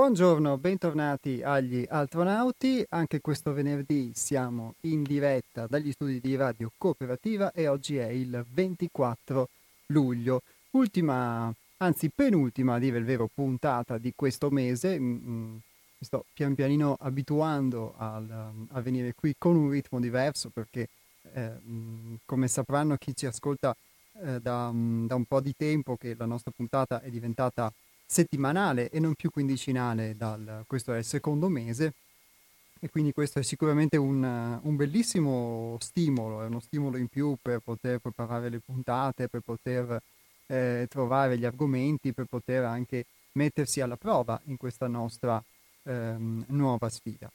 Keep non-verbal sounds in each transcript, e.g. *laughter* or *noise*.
Buongiorno, bentornati agli Altronauti. Anche questo venerdì siamo in diretta dagli studi di Radio Cooperativa e oggi è il 24 luglio. Ultima, anzi penultima, a dire il vero, puntata di questo mese. Mm, mm, mi sto pian pianino abituando al, a venire qui con un ritmo diverso perché, eh, mm, come sapranno chi ci ascolta eh, da, da un po' di tempo, che la nostra puntata è diventata settimanale e non più quindicinale, dal, questo è il secondo mese e quindi questo è sicuramente un, un, bellissimo stimolo, è uno stimolo in più per poter preparare le puntate, per poter eh, trovare gli argomenti, per poter anche mettersi alla prova in questa nostra ehm, nuova sfida.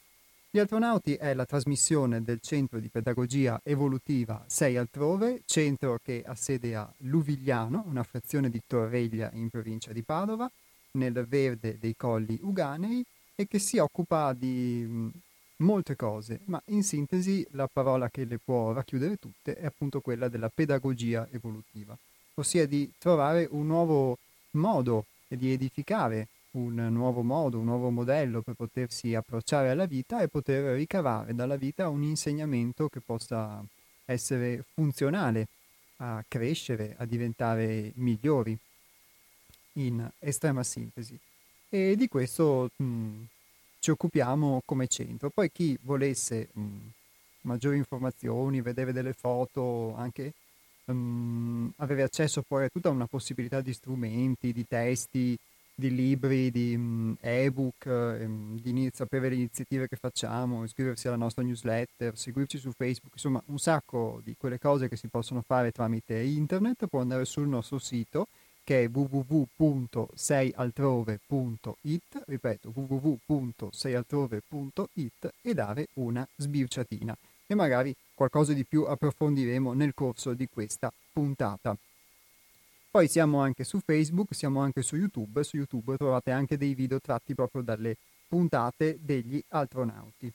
Gli Astronauti è la trasmissione del Centro di Pedagogia Evolutiva 6 altrove, centro che ha sede a Luvigliano, una frazione di Torreglia in provincia di Padova, nel verde dei colli Uganei e che si occupa di mh, molte cose, ma in sintesi la parola che le può racchiudere tutte è appunto quella della pedagogia evolutiva, ossia di trovare un nuovo modo e di edificare un nuovo modo, un nuovo modello per potersi approcciare alla vita e poter ricavare dalla vita un insegnamento che possa essere funzionale a crescere, a diventare migliori in estrema sintesi. E di questo mh, mm, ci occupiamo come centro. Poi chi volesse mh, mm, maggiori informazioni, vedere delle foto, anche um, avere accesso poi a tutta una possibilità di strumenti, di testi, di libri, di ebook, um, di sapere le iniziative che facciamo, iscriversi alla nostra newsletter, seguirci su Facebook, insomma un sacco di quelle cose che si possono fare tramite internet, può andare sul nostro sito che è www.seialtrove.it, ripeto www.seialtrove.it e dare una sbirciatina e magari qualcosa di più approfondiremo nel corso di questa puntata. Poi siamo anche su Facebook, siamo anche su YouTube, su YouTube trovate anche dei video tratti proprio dalle puntate degli astronauti.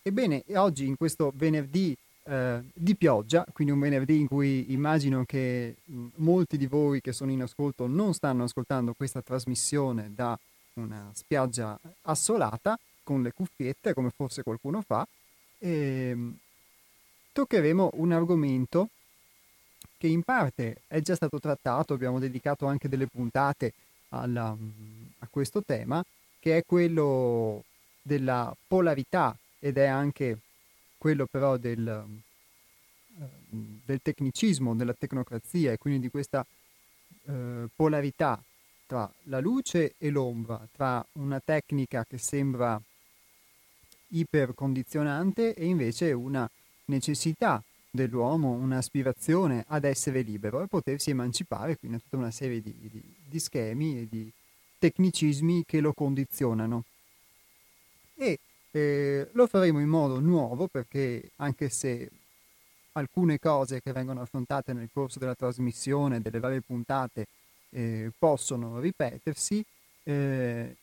Ebbene, oggi in questo venerdì eh, di pioggia, quindi un venerdì in cui immagino che mh, molti di voi che sono in ascolto non stanno ascoltando questa trasmissione da una spiaggia assolata con le cuffiette come forse qualcuno fa e mh, toccheremo un argomento che in parte è già stato trattato, abbiamo dedicato anche delle puntate alla, a questo tema, che è quello della polarità ed è anche quello però del, eh, del tecnicismo, della tecnocrazia e quindi di questa eh, polarità tra la luce e l'ombra, tra una tecnica che sembra ipercondizionante e invece una necessità dell'uomo, un'aspirazione ad essere libero e potersi emancipare, quindi tutta una serie di, di, di schemi e di tecnicismi che lo condizionano. E lo faremo in modo nuovo perché anche se alcune cose che vengono affrontate nel corso della trasmissione, delle varie puntate, eh, possono ripetersi, eh,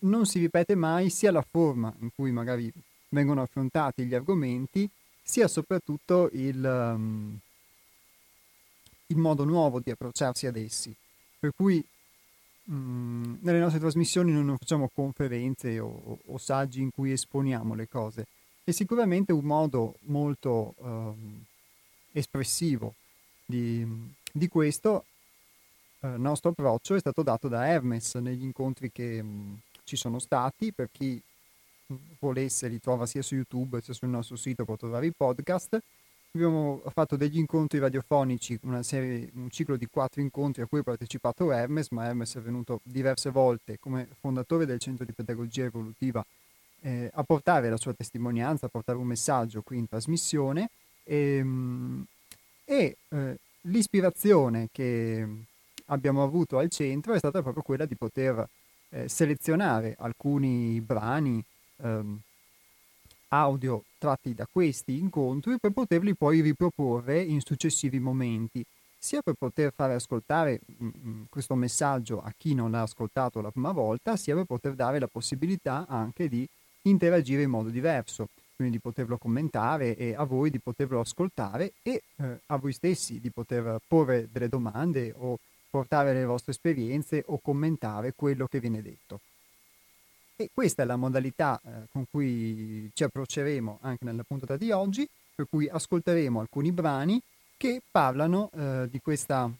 non si ripete mai sia la forma in cui magari vengono affrontati gli argomenti, sia soprattutto il, um, il modo nuovo di approcciarsi ad essi. Per cui Mm, nelle nostre trasmissioni non facciamo conferenze o, o, saggi in cui esponiamo le cose. È sicuramente un modo molto um, espressivo di, di questo uh, nostro approccio è stato dato da Hermes negli incontri che um, ci sono stati. Per chi volesse li trova sia su YouTube sia sul nostro sito, può trovare i podcast Abbiamo fatto degli incontri radiofonici, serie, un ciclo di quattro incontri a cui ha partecipato Hermes, ma Hermes è venuto diverse volte come fondatore del Centro di Pedagogia Evolutiva eh, a portare la sua testimonianza, a portare un messaggio qui in trasmissione. Ehm, e, e eh, l'ispirazione che abbiamo avuto al centro è stata proprio quella di poter eh, selezionare alcuni brani ehm, audio tratti da questi incontri per poterli poi riproporre in successivi momenti, sia per poter fare ascoltare mm, mm, questo messaggio a chi non l'ha ascoltato la prima volta, sia per poter dare la possibilità anche di interagire in modo diverso, quindi di poterlo commentare e a voi di poterlo ascoltare e eh, a voi stessi di poter porre delle domande o portare le vostre esperienze o commentare quello che viene detto. E questa è la modalità eh, con cui ci approcceremo anche nella puntata di oggi, per cui ascolteremo alcuni brani che parlano eh, di, questa,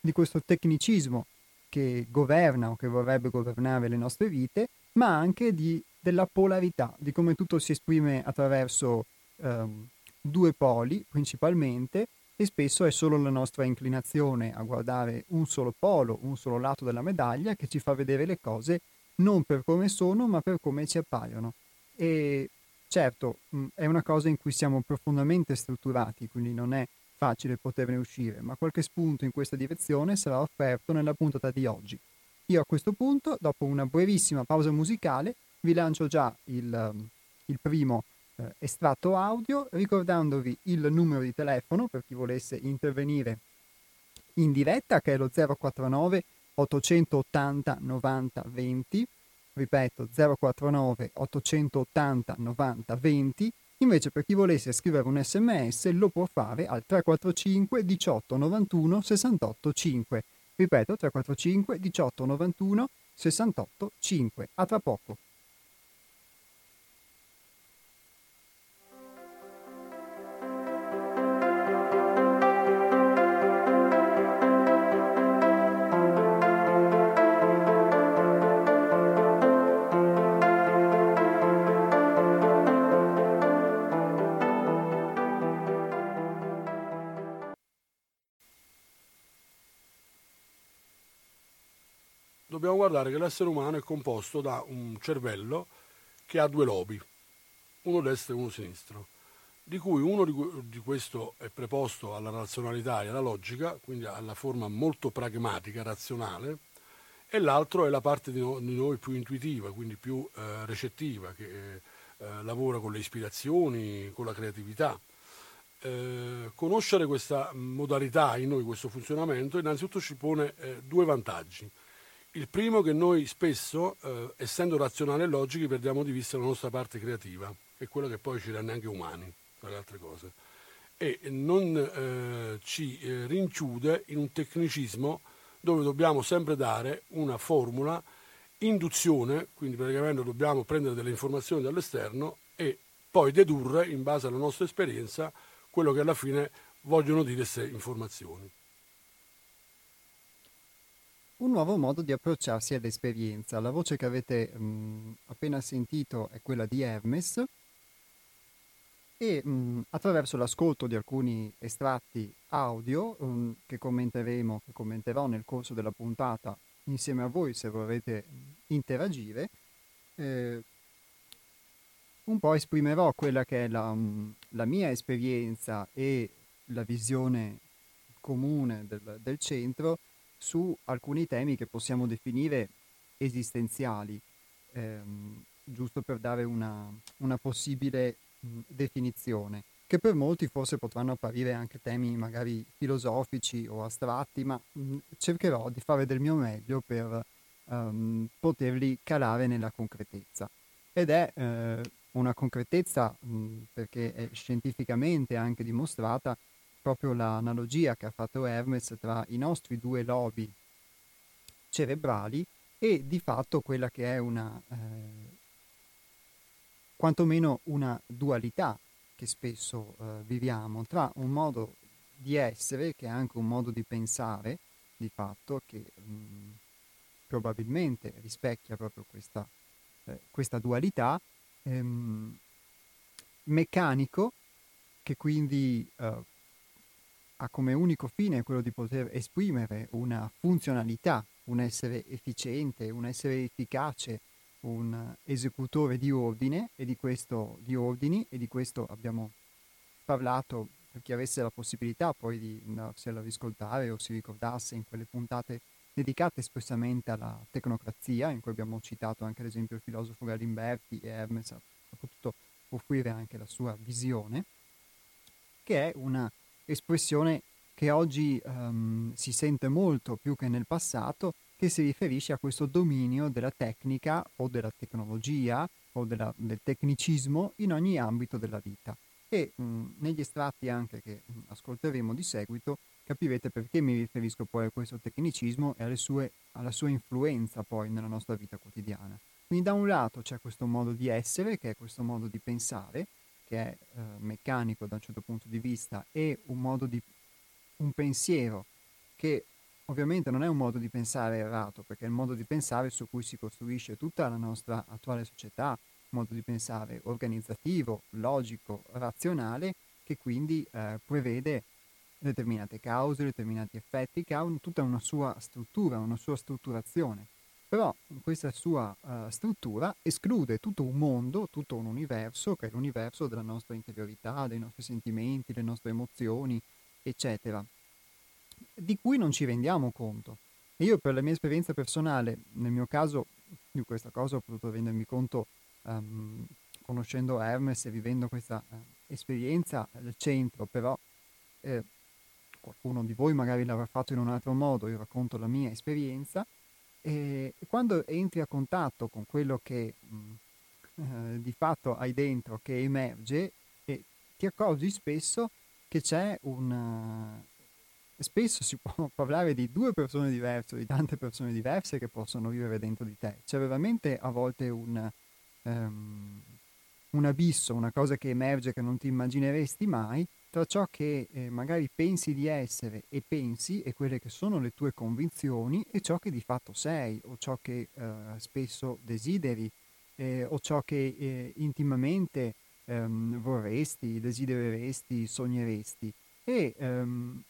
di questo tecnicismo che governa o che vorrebbe governare le nostre vite, ma anche di, della polarità, di come tutto si esprime attraverso ehm, due poli principalmente e spesso è solo la nostra inclinazione a guardare un solo polo, un solo lato della medaglia che ci fa vedere le cose non per come sono ma per come ci appaiono. E certo è una cosa in cui siamo profondamente strutturati, quindi non è facile poterne uscire, ma qualche spunto in questa direzione sarà offerto nella puntata di oggi. Io a questo punto, dopo una brevissima pausa musicale, vi lancio già il, il primo eh, estratto audio, ricordandovi il numero di telefono per chi volesse intervenire in diretta, che è lo 049 880 90 20, ripeto 049 880 90 20, invece per chi volesse scrivere un sms lo può fare al 345 18 91 68 5, ripeto 345 18 91 68 5. A tra poco. Dobbiamo guardare che l'essere umano è composto da un cervello che ha due lobi, uno destro e uno sinistro, di cui uno di questo è preposto alla razionalità e alla logica, quindi alla forma molto pragmatica, razionale, e l'altro è la parte di, noi più intuitiva, quindi più eh, recettiva, che eh, lavora con le ispirazioni, con la creatività. Eh, conoscere questa modalità in noi, questo funzionamento, innanzitutto ci pone eh, due vantaggi. Il primo è che noi spesso, eh, essendo razionali e logici, perdiamo di vista la nostra parte creativa, che è quella che poi ci rende anche umani, tra le altre cose, e non eh, ci eh, rinchiude in un tecnicismo dove dobbiamo sempre dare una formula, induzione, quindi praticamente dobbiamo prendere delle informazioni dall'esterno e poi dedurre in base alla nostra esperienza quello che alla fine vogliono dire queste informazioni un nuovo modo di approcciarsi all'esperienza. La voce che avete mh, appena sentito è quella di Hermes e mh, attraverso l'ascolto di alcuni estratti audio mh, che commenteremo, che commenterò nel corso della puntata insieme a voi se vorrete interagire, eh, un po' esprimerò quella che è la, la, mia esperienza e la visione comune del, del centro su alcuni temi che possiamo definire esistenziali, ehm, giusto per dare una, una possibile mh, definizione, che per molti forse potranno apparire anche temi magari filosofici o astratti, ma mh, cercherò di fare del mio meglio per um, poterli calare nella concretezza. Ed è eh, una concretezza mh, perché è scientificamente anche dimostrata proprio l'analogia che ha fatto Hermes tra i nostri due lobi cerebrali e di fatto quella che è una, eh, quantomeno una dualità che spesso eh, viviamo tra un modo di essere che è anche un modo di pensare, di fatto, che mh, mm, probabilmente rispecchia proprio questa, eh, questa dualità, ehm, meccanico che quindi eh, ha come unico fine quello di poter esprimere una funzionalità, un essere efficiente, un essere efficace, un esecutore di ordine e di questo di ordini e di questo abbiamo parlato per chi avesse la possibilità poi di andarsela a riscoltare o si ricordasse in quelle puntate dedicate espressamente alla tecnocrazia, in cui abbiamo citato anche ad esempio il filosofo Galimberti e Hermes ha potuto offrire anche la sua visione, che è una espressione che oggi um, si sente molto più che nel passato, che si riferisce a questo dominio della tecnica o della tecnologia o della, del tecnicismo in ogni ambito della vita. E mh, negli estratti anche che ascolteremo di seguito capirete perché mi riferisco poi a questo tecnicismo e sue, alla sua influenza poi nella nostra vita quotidiana. Quindi da un lato c'è questo modo di essere, che è questo modo di pensare, che è eh, meccanico da un certo punto di vista, e un modo di un pensiero che ovviamente non è un modo di pensare errato, perché è il modo di pensare su cui si costruisce tutta la nostra attuale società, un modo di pensare organizzativo, logico, razionale, che quindi eh, prevede determinate cause, determinati effetti, che hanno tutta una sua struttura, una sua strutturazione. Però questa sua uh, struttura esclude tutto un mondo, tutto un universo, che è l'universo della nostra interiorità, dei nostri sentimenti, delle nostre emozioni, eccetera, di cui non ci rendiamo conto. E io per la mia esperienza personale, nel mio caso, di questa cosa ho potuto rendermi conto um, conoscendo Hermes e vivendo questa uh, esperienza al centro, però eh, qualcuno di voi magari l'avrà fatto in un altro modo, io racconto la mia esperienza, e quando entri a contatto con quello che mh, mm, eh, di fatto hai dentro, che emerge, e ti accorgi spesso che c'è un... Spesso si *laughs* può parlare di due persone diverse, di tante persone diverse che possono vivere dentro di te. C'è veramente a volte un, um, un abisso, una cosa che emerge che non ti immagineresti mai, tra ciò che eh, magari pensi di essere e pensi e quelle che sono le tue convinzioni e ciò che di fatto sei o ciò che eh, spesso desideri eh, o ciò che eh, intimamente ehm, vorresti, desidereresti, sogneresti. E ehm,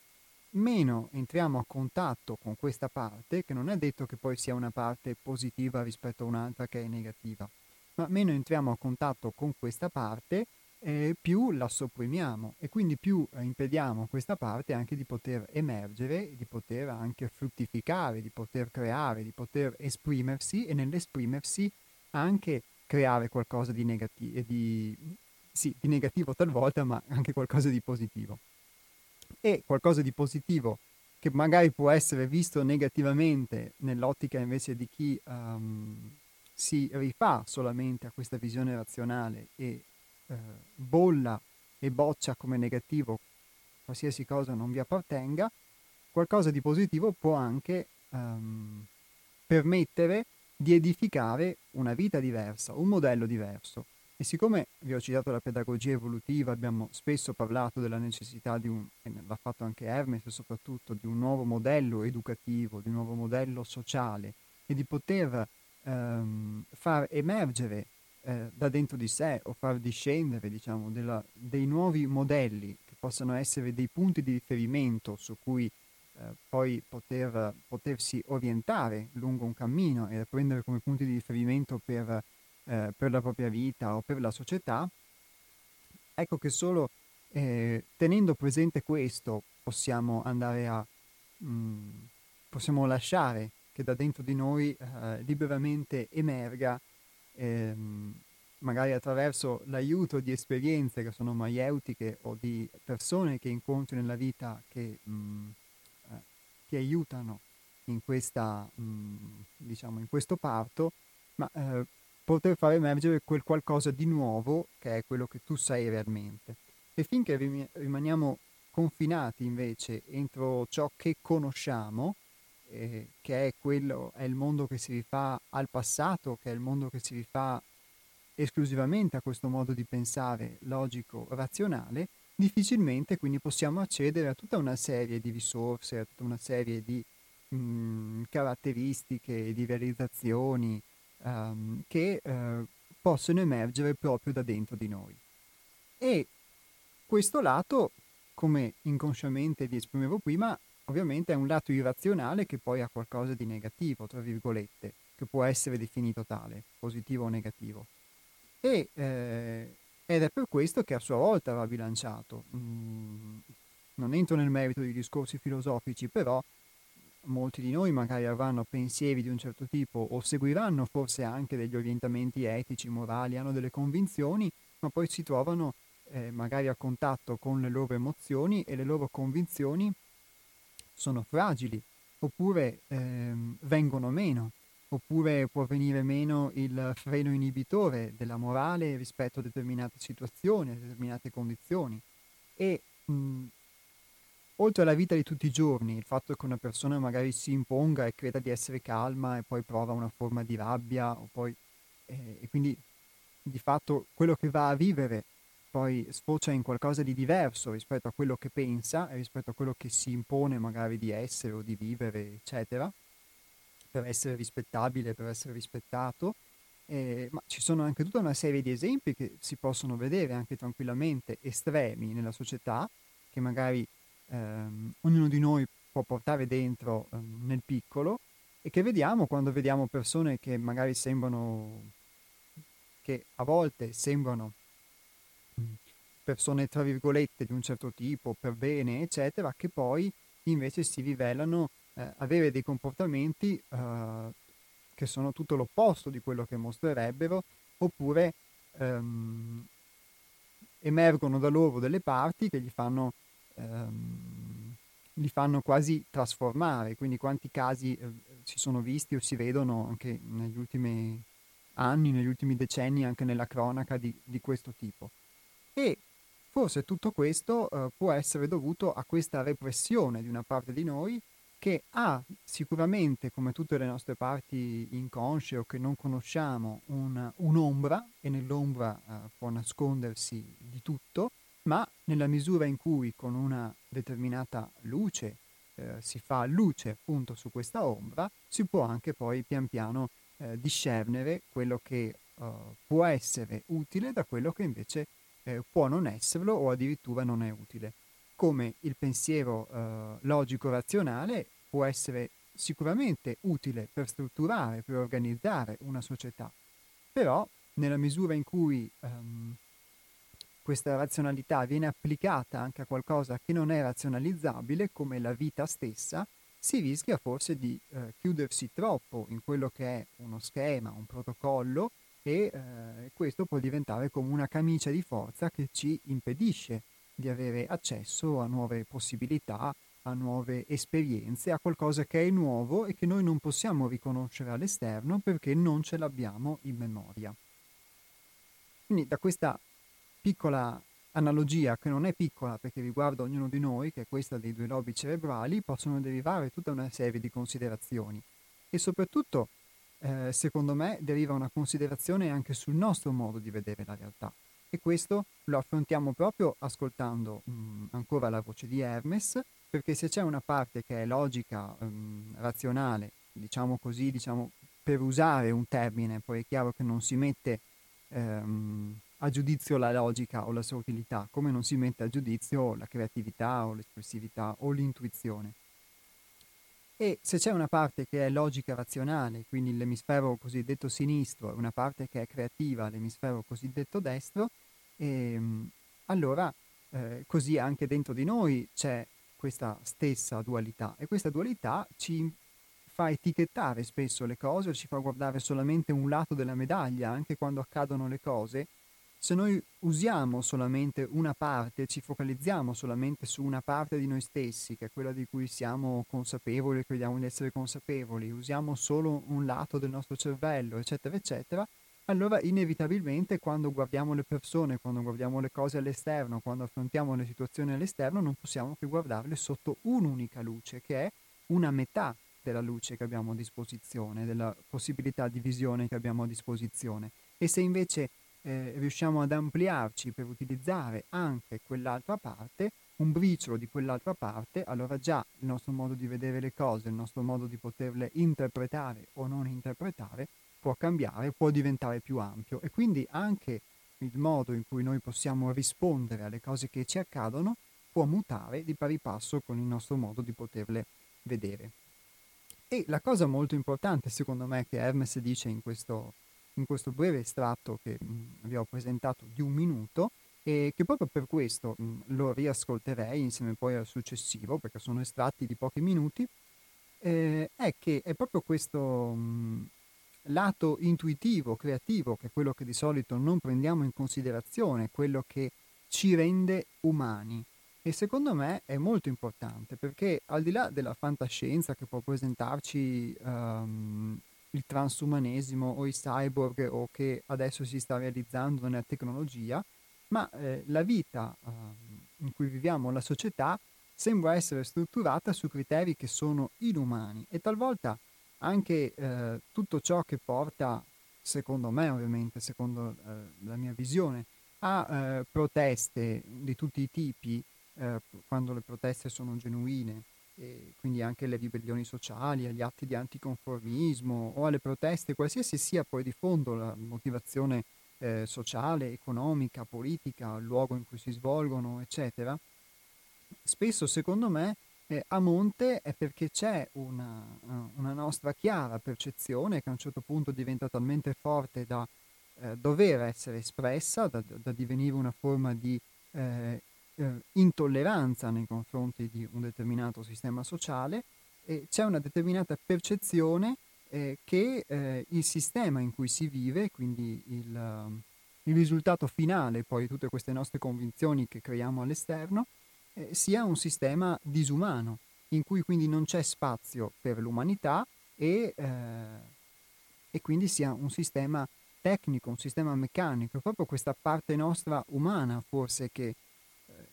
meno entriamo a contatto con questa parte, che non è detto che poi sia una parte positiva rispetto a un'altra che è negativa, ma meno entriamo a contatto con questa parte, eh, più la sopprimiamo e quindi più eh, impediamo a questa parte anche di poter emergere, di poter anche fruttificare, di poter creare, di poter esprimersi e nell'esprimersi anche creare qualcosa di, negati- di, sì, di negativo talvolta, ma anche qualcosa di positivo. E qualcosa di positivo che magari può essere visto negativamente nell'ottica invece di chi um, si rifà solamente a questa visione razionale e eh, bolla e boccia come negativo qualsiasi cosa non vi appartenga, qualcosa di positivo può anche um, permettere di edificare una vita diversa, un modello diverso. E siccome vi ho citato la pedagogia evolutiva, abbiamo spesso parlato della necessità di un, e l'ha fatto anche Hermes soprattutto, di un nuovo modello educativo, di un nuovo modello sociale e di poter ehm, far emergere eh, da dentro di sé o far discendere diciamo, della, dei nuovi modelli che possano essere dei punti di riferimento su cui eh, poi poter, potersi orientare lungo un cammino e prendere come punti di riferimento per, eh, per la propria vita o per la società, ecco che solo eh, tenendo presente questo possiamo andare a mh, mm, possiamo lasciare che da dentro di noi eh, liberamente emerga ehm, magari attraverso l'aiuto di esperienze che sono maieutiche o di persone che incontri nella vita che mh, mm, eh, ti aiutano in, questa, mh, mm, diciamo, in questo parto, ma eh, poter far emergere quel qualcosa di nuovo che è quello che tu sei realmente. E finché rimaniamo confinati invece entro ciò che conosciamo, eh, che è quello, è il mondo che si rifà al passato, che è il mondo che si rifà esclusivamente a questo modo di pensare logico, razionale, difficilmente quindi possiamo accedere a tutta una serie di risorse, a tutta una serie di mh, mm, caratteristiche, di realizzazioni um, che uh, possono emergere proprio da dentro di noi. E questo lato, come inconsciamente vi esprimevo prima, ovviamente è un lato irrazionale che poi ha qualcosa di negativo, tra virgolette, che può essere definito tale, positivo o negativo. E, eh, ed è per questo che a sua volta va bilanciato. Mm, non entro nel merito dei discorsi filosofici, però molti di noi magari avranno pensieri di un certo tipo o seguiranno forse anche degli orientamenti etici, morali, hanno delle convinzioni, ma poi si trovano eh, magari a contatto con le loro emozioni e le loro convinzioni sono fragili oppure ehm, vengono meno oppure può venire meno il freno inibitore della morale rispetto a determinate situazioni, a determinate condizioni. E mh, oltre alla vita di tutti i giorni, il fatto che una persona magari si imponga e creda di essere calma e poi prova una forma di rabbia poi eh, e quindi di fatto quello che va a vivere poi sfocia in qualcosa di diverso rispetto a quello che pensa e rispetto a quello che si impone magari di essere o di vivere, eccetera, per essere rispettabile, per essere rispettato. Eh, ma ci sono anche tutta una serie di esempi che si possono vedere anche tranquillamente estremi nella società, che magari ehm, ognuno di noi può portare dentro ehm, nel piccolo e che vediamo quando vediamo persone che magari sembrano, che a volte sembrano persone tra virgolette di un certo tipo, per bene, eccetera, che poi invece si rivelano eh, avere dei comportamenti eh, che sono tutto l'opposto di quello che mostrerebbero, oppure ehm, emergono da loro delle parti che gli fanno, ehm, li fanno quasi trasformare. Quindi quanti casi eh, si sono visti o si vedono anche negli ultimi anni, negli ultimi decenni, anche nella cronaca di, di questo tipo. E forse tutto questo eh, può essere dovuto a questa repressione di una parte di noi che ha sicuramente, come tutte le nostre parti inconsce o che non conosciamo, un, un'ombra e nell'ombra eh, può nascondersi di tutto, ma nella misura in cui con una determinata luce eh, si fa luce appunto su questa ombra, si può anche poi pian piano eh, discernere quello che eh, può essere utile da quello che invece eh, può non esserlo o addirittura non è utile. Come il pensiero eh, logico-razionale può essere sicuramente utile per strutturare, per organizzare una società, però nella misura in cui ehm, questa razionalità viene applicata anche a qualcosa che non è razionalizzabile, come la vita stessa, si rischia forse di eh, chiudersi troppo in quello che è uno schema, un protocollo e eh, questo può diventare come una camicia di forza che ci impedisce di avere accesso a nuove possibilità, a nuove esperienze, a qualcosa che è nuovo e che noi non possiamo riconoscere all'esterno perché non ce l'abbiamo in memoria. Quindi da questa piccola analogia, che non è piccola perché riguarda ognuno di noi, che è questa dei due lobi cerebrali, possono derivare tutta una serie di considerazioni e soprattutto eh, secondo me, deriva una considerazione anche sul nostro modo di vedere la realtà. E questo lo affrontiamo proprio ascoltando mh, mm, ancora la voce di Hermes, perché se c'è una parte che è logica, mh, mm, razionale, diciamo così, diciamo, per usare un termine, poi è chiaro che non si mette ehm, a giudizio la logica o la sua utilità, come non si mette a giudizio la creatività o l'espressività o l'intuizione. E se c'è una parte che è logica razionale, quindi l'emisfero cosiddetto sinistro, e una parte che è creativa, l'emisfero cosiddetto destro, ehm, allora eh, così anche dentro di noi c'è questa stessa dualità. E questa dualità ci fa etichettare spesso le cose, ci fa guardare solamente un lato della medaglia, anche quando accadono le cose, se noi usiamo solamente una parte, ci focalizziamo solamente su una parte di noi stessi, che è quella di cui siamo consapevoli, crediamo di essere consapevoli, usiamo solo un lato del nostro cervello, eccetera, eccetera, allora inevitabilmente quando guardiamo le persone, quando guardiamo le cose all'esterno, quando affrontiamo le situazioni all'esterno, non possiamo che guardarle sotto un'unica luce, che è una metà della luce che abbiamo a disposizione, della possibilità di visione che abbiamo a disposizione. E se invece eh, riusciamo ad ampliarci per utilizzare anche quell'altra parte, un briciolo di quell'altra parte, allora già il nostro modo di vedere le cose, il nostro modo di poterle interpretare o non interpretare può cambiare, può diventare più ampio e quindi anche il modo in cui noi possiamo rispondere alle cose che ci accadono può mutare di pari passo con il nostro modo di poterle vedere. E la cosa molto importante secondo me che Hermes dice in questo, in questo breve estratto che mh, vi ho presentato di un minuto e che proprio per questo mh, lo riascolterei insieme poi al successivo perché sono estratti di pochi minuti eh, è che è proprio questo mh, lato intuitivo, creativo, che è quello che di solito non prendiamo in considerazione, quello che ci rende umani. E secondo me è molto importante perché al di là della fantascienza che può presentarci um, il transumanesimo o i cyborg o che adesso si sta realizzando nella tecnologia, ma eh, la vita eh, in cui viviamo, la società, sembra essere strutturata su criteri che sono inumani e talvolta anche eh, tutto ciò che porta secondo me ovviamente, secondo eh, la mia visione, a eh, proteste di tutti i tipi, eh, quando le proteste sono genuine, e quindi anche le ribellioni sociali, agli atti di anticonformismo o alle proteste, qualsiasi sia poi di fondo la motivazione eh, sociale, economica, politica, il luogo in cui si svolgono, eccetera, spesso secondo me eh, a monte è perché c'è una, una, nostra chiara percezione che a un certo punto diventa talmente forte da eh, dover essere espressa, da, da, divenire una forma di eh, eh, intolleranza nei confronti di un determinato sistema sociale e c'è una determinata percezione eh, che eh, il sistema in cui si vive, quindi il, il, risultato finale, poi tutte queste nostre convinzioni che creiamo all'esterno, eh, sia un sistema disumano, in cui quindi non c'è spazio per l'umanità e, eh, e quindi sia un sistema tecnico, un sistema meccanico, proprio questa parte nostra umana forse che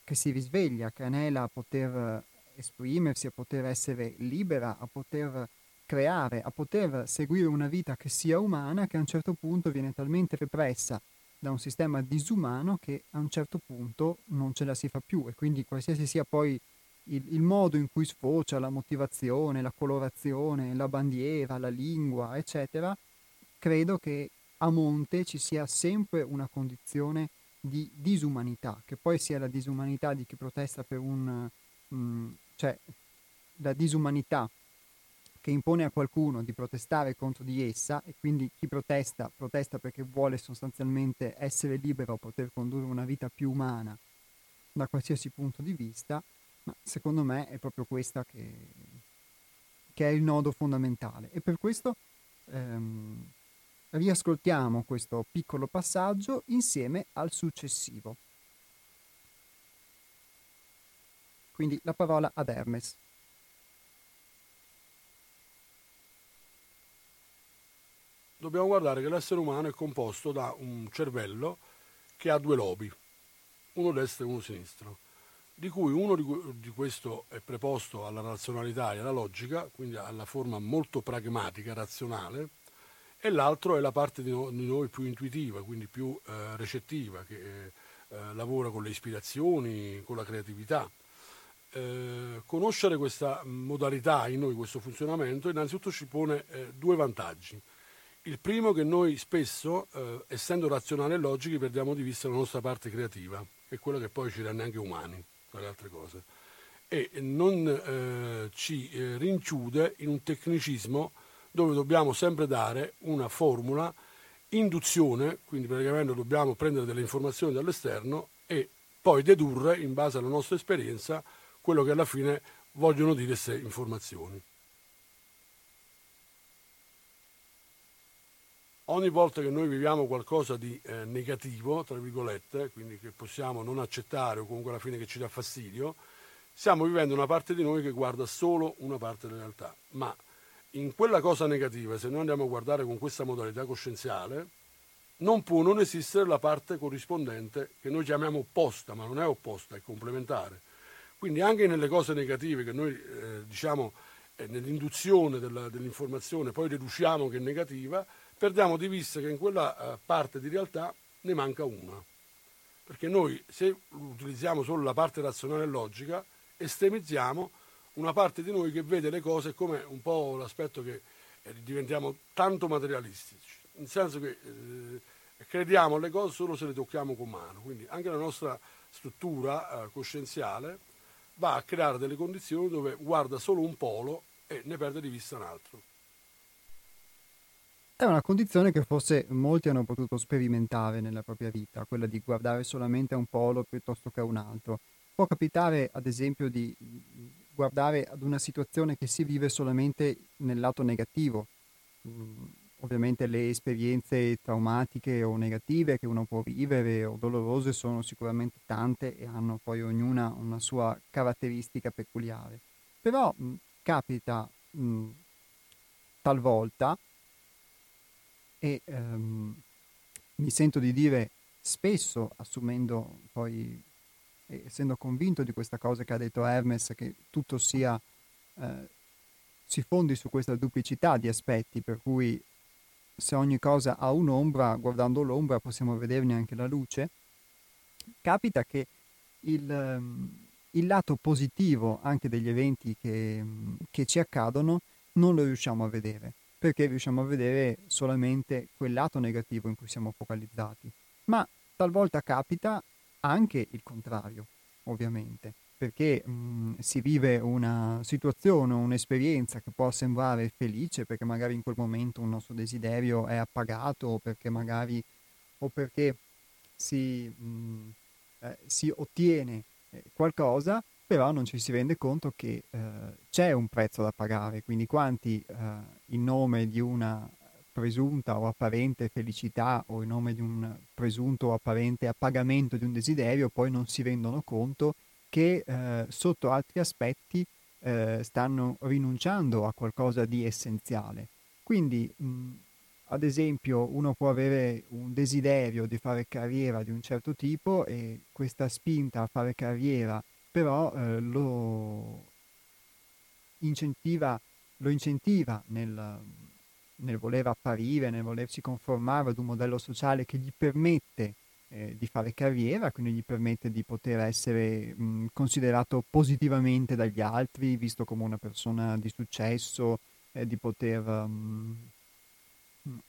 che si risveglia, che anela a poter esprimersi, a poter essere libera, a poter creare, a poter seguire una vita che sia umana, che a un certo punto viene talmente repressa da un sistema disumano che a un certo punto non ce la si fa più. E quindi qualsiasi sia poi il, il modo in cui sfocia la motivazione, la colorazione, la bandiera, la lingua, eccetera, credo che a monte ci sia sempre una condizione di disumanità, che poi sia la disumanità di chi protesta per un... Um, cioè la disumanità che impone a qualcuno di protestare contro di essa e quindi chi protesta protesta perché vuole sostanzialmente essere libero, poter condurre una vita più umana da qualsiasi punto di vista, ma secondo me è proprio questa che, che è il nodo fondamentale. E per questo ehm, riascoltiamo questo piccolo passaggio insieme al successivo. Quindi la parola ad Hermes. Dobbiamo guardare che l'essere umano è composto da un cervello che ha due lobi, uno destro e uno sinistro, di cui uno di questo è preposto alla razionalità e alla logica, quindi alla forma molto pragmatica, razionale, e l'altro è la parte di, no, di noi più intuitiva, quindi più eh, recettiva, che eh, lavora con le ispirazioni, con la creatività. Eh, conoscere questa modalità in noi, questo funzionamento, innanzitutto ci pone eh, due vantaggi. Il primo è che noi spesso, eh, essendo razionali e logici, perdiamo di vista la nostra parte creativa, che è quella che poi ci rende anche umani, tra le altre cose, e non eh, ci rinchiude in un tecnicismo dove dobbiamo sempre dare una formula induzione, quindi praticamente dobbiamo prendere delle informazioni dall'esterno e poi dedurre in base alla nostra esperienza quello che alla fine vogliono dire queste informazioni. Ogni volta che noi viviamo qualcosa di eh, negativo, tra virgolette, quindi che possiamo non accettare o comunque alla fine che ci dà fastidio, stiamo vivendo una parte di noi che guarda solo una parte della realtà, ma in quella cosa negativa, se noi andiamo a guardare con questa modalità coscienziale, non può non esistere la parte corrispondente che noi chiamiamo opposta, ma non è opposta, è complementare. Quindi anche nelle cose negative che noi eh, diciamo eh, nell'induzione della, dell'informazione poi deduciamo che è negativa, perdiamo di vista che in quella eh, parte di realtà ne manca una. Perché noi se utilizziamo solo la parte razionale e logica, estremizziamo una parte di noi che vede le cose come un po' l'aspetto che eh, diventiamo tanto materialistici, nel senso che eh, crediamo alle cose solo se le tocchiamo con mano, quindi anche la nostra struttura eh, coscienziale va a creare delle condizioni dove guarda solo un polo e ne perde di vista un altro. È una condizione che forse molti hanno potuto sperimentare nella propria vita, quella di guardare solamente a un polo piuttosto che a un altro. Può capitare, ad esempio, di guardare ad una situazione che si vive solamente nel lato negativo. Mm, ovviamente le esperienze traumatiche o negative che uno può vivere o dolorose sono sicuramente tante e hanno poi ognuna una sua caratteristica peculiare. Però mh, mm, capita mh, mm, talvolta e ehm, mi sento di dire spesso, assumendo poi essendo convinto di questa cosa che ha detto Hermes, che tutto sia, eh, si fondi su questa duplicità di aspetti, per cui se ogni cosa ha un'ombra, guardando l'ombra possiamo vederne anche la luce, capita che il, ehm, il lato positivo anche degli eventi che, che ci accadono non lo riusciamo a vedere, perché riusciamo a vedere solamente quel lato negativo in cui siamo focalizzati. Ma talvolta capita anche il contrario, ovviamente, perché mh, si vive una situazione, un'esperienza che può sembrare felice perché magari in quel momento un nostro desiderio è appagato o perché magari o perché si, mh, eh, si ottiene eh, qualcosa, però non ci si rende conto che eh, c'è un prezzo da pagare, quindi quanti eh, in nome di una presunta o apparente felicità o in nome di un presunto o apparente appagamento di un desiderio poi non si rendono conto che eh, sotto altri aspetti eh, stanno rinunciando a qualcosa di essenziale. Quindi, mh, ad esempio, uno può avere un desiderio di fare carriera di un certo tipo e questa spinta a fare carriera però eh, lo incentiva, lo incentiva nel, nel voler apparire, nel volersi conformare ad un modello sociale che gli permette eh, di fare carriera, quindi gli permette di poter essere mh, considerato positivamente dagli altri, visto come una persona di successo, eh, di poter mh,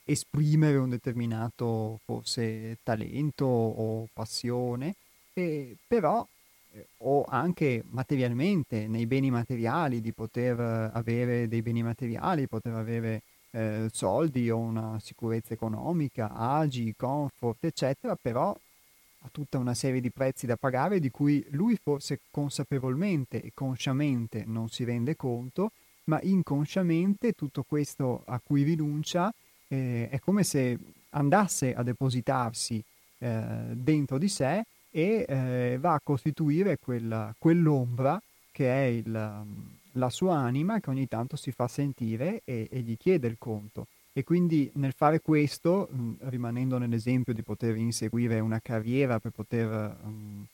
esprimere un determinato forse talento o passione, e, però eh, o anche materialmente, nei beni materiali, di poter avere dei beni materiali, poter avere eh, soldi o una sicurezza economica, agi, comfort, eccetera, però ha tutta una serie di prezzi da pagare di cui lui forse consapevolmente e consciamente non si rende conto, ma inconsciamente tutto questo a cui rinuncia eh, è come se andasse a depositarsi eh, dentro di sé e eh, va a costituire quella, quell'ombra che è il, la sua anima che ogni tanto si fa sentire e, e gli chiede il conto. E quindi nel fare questo, mh, rimanendo nell'esempio di poter inseguire una carriera per poter mh,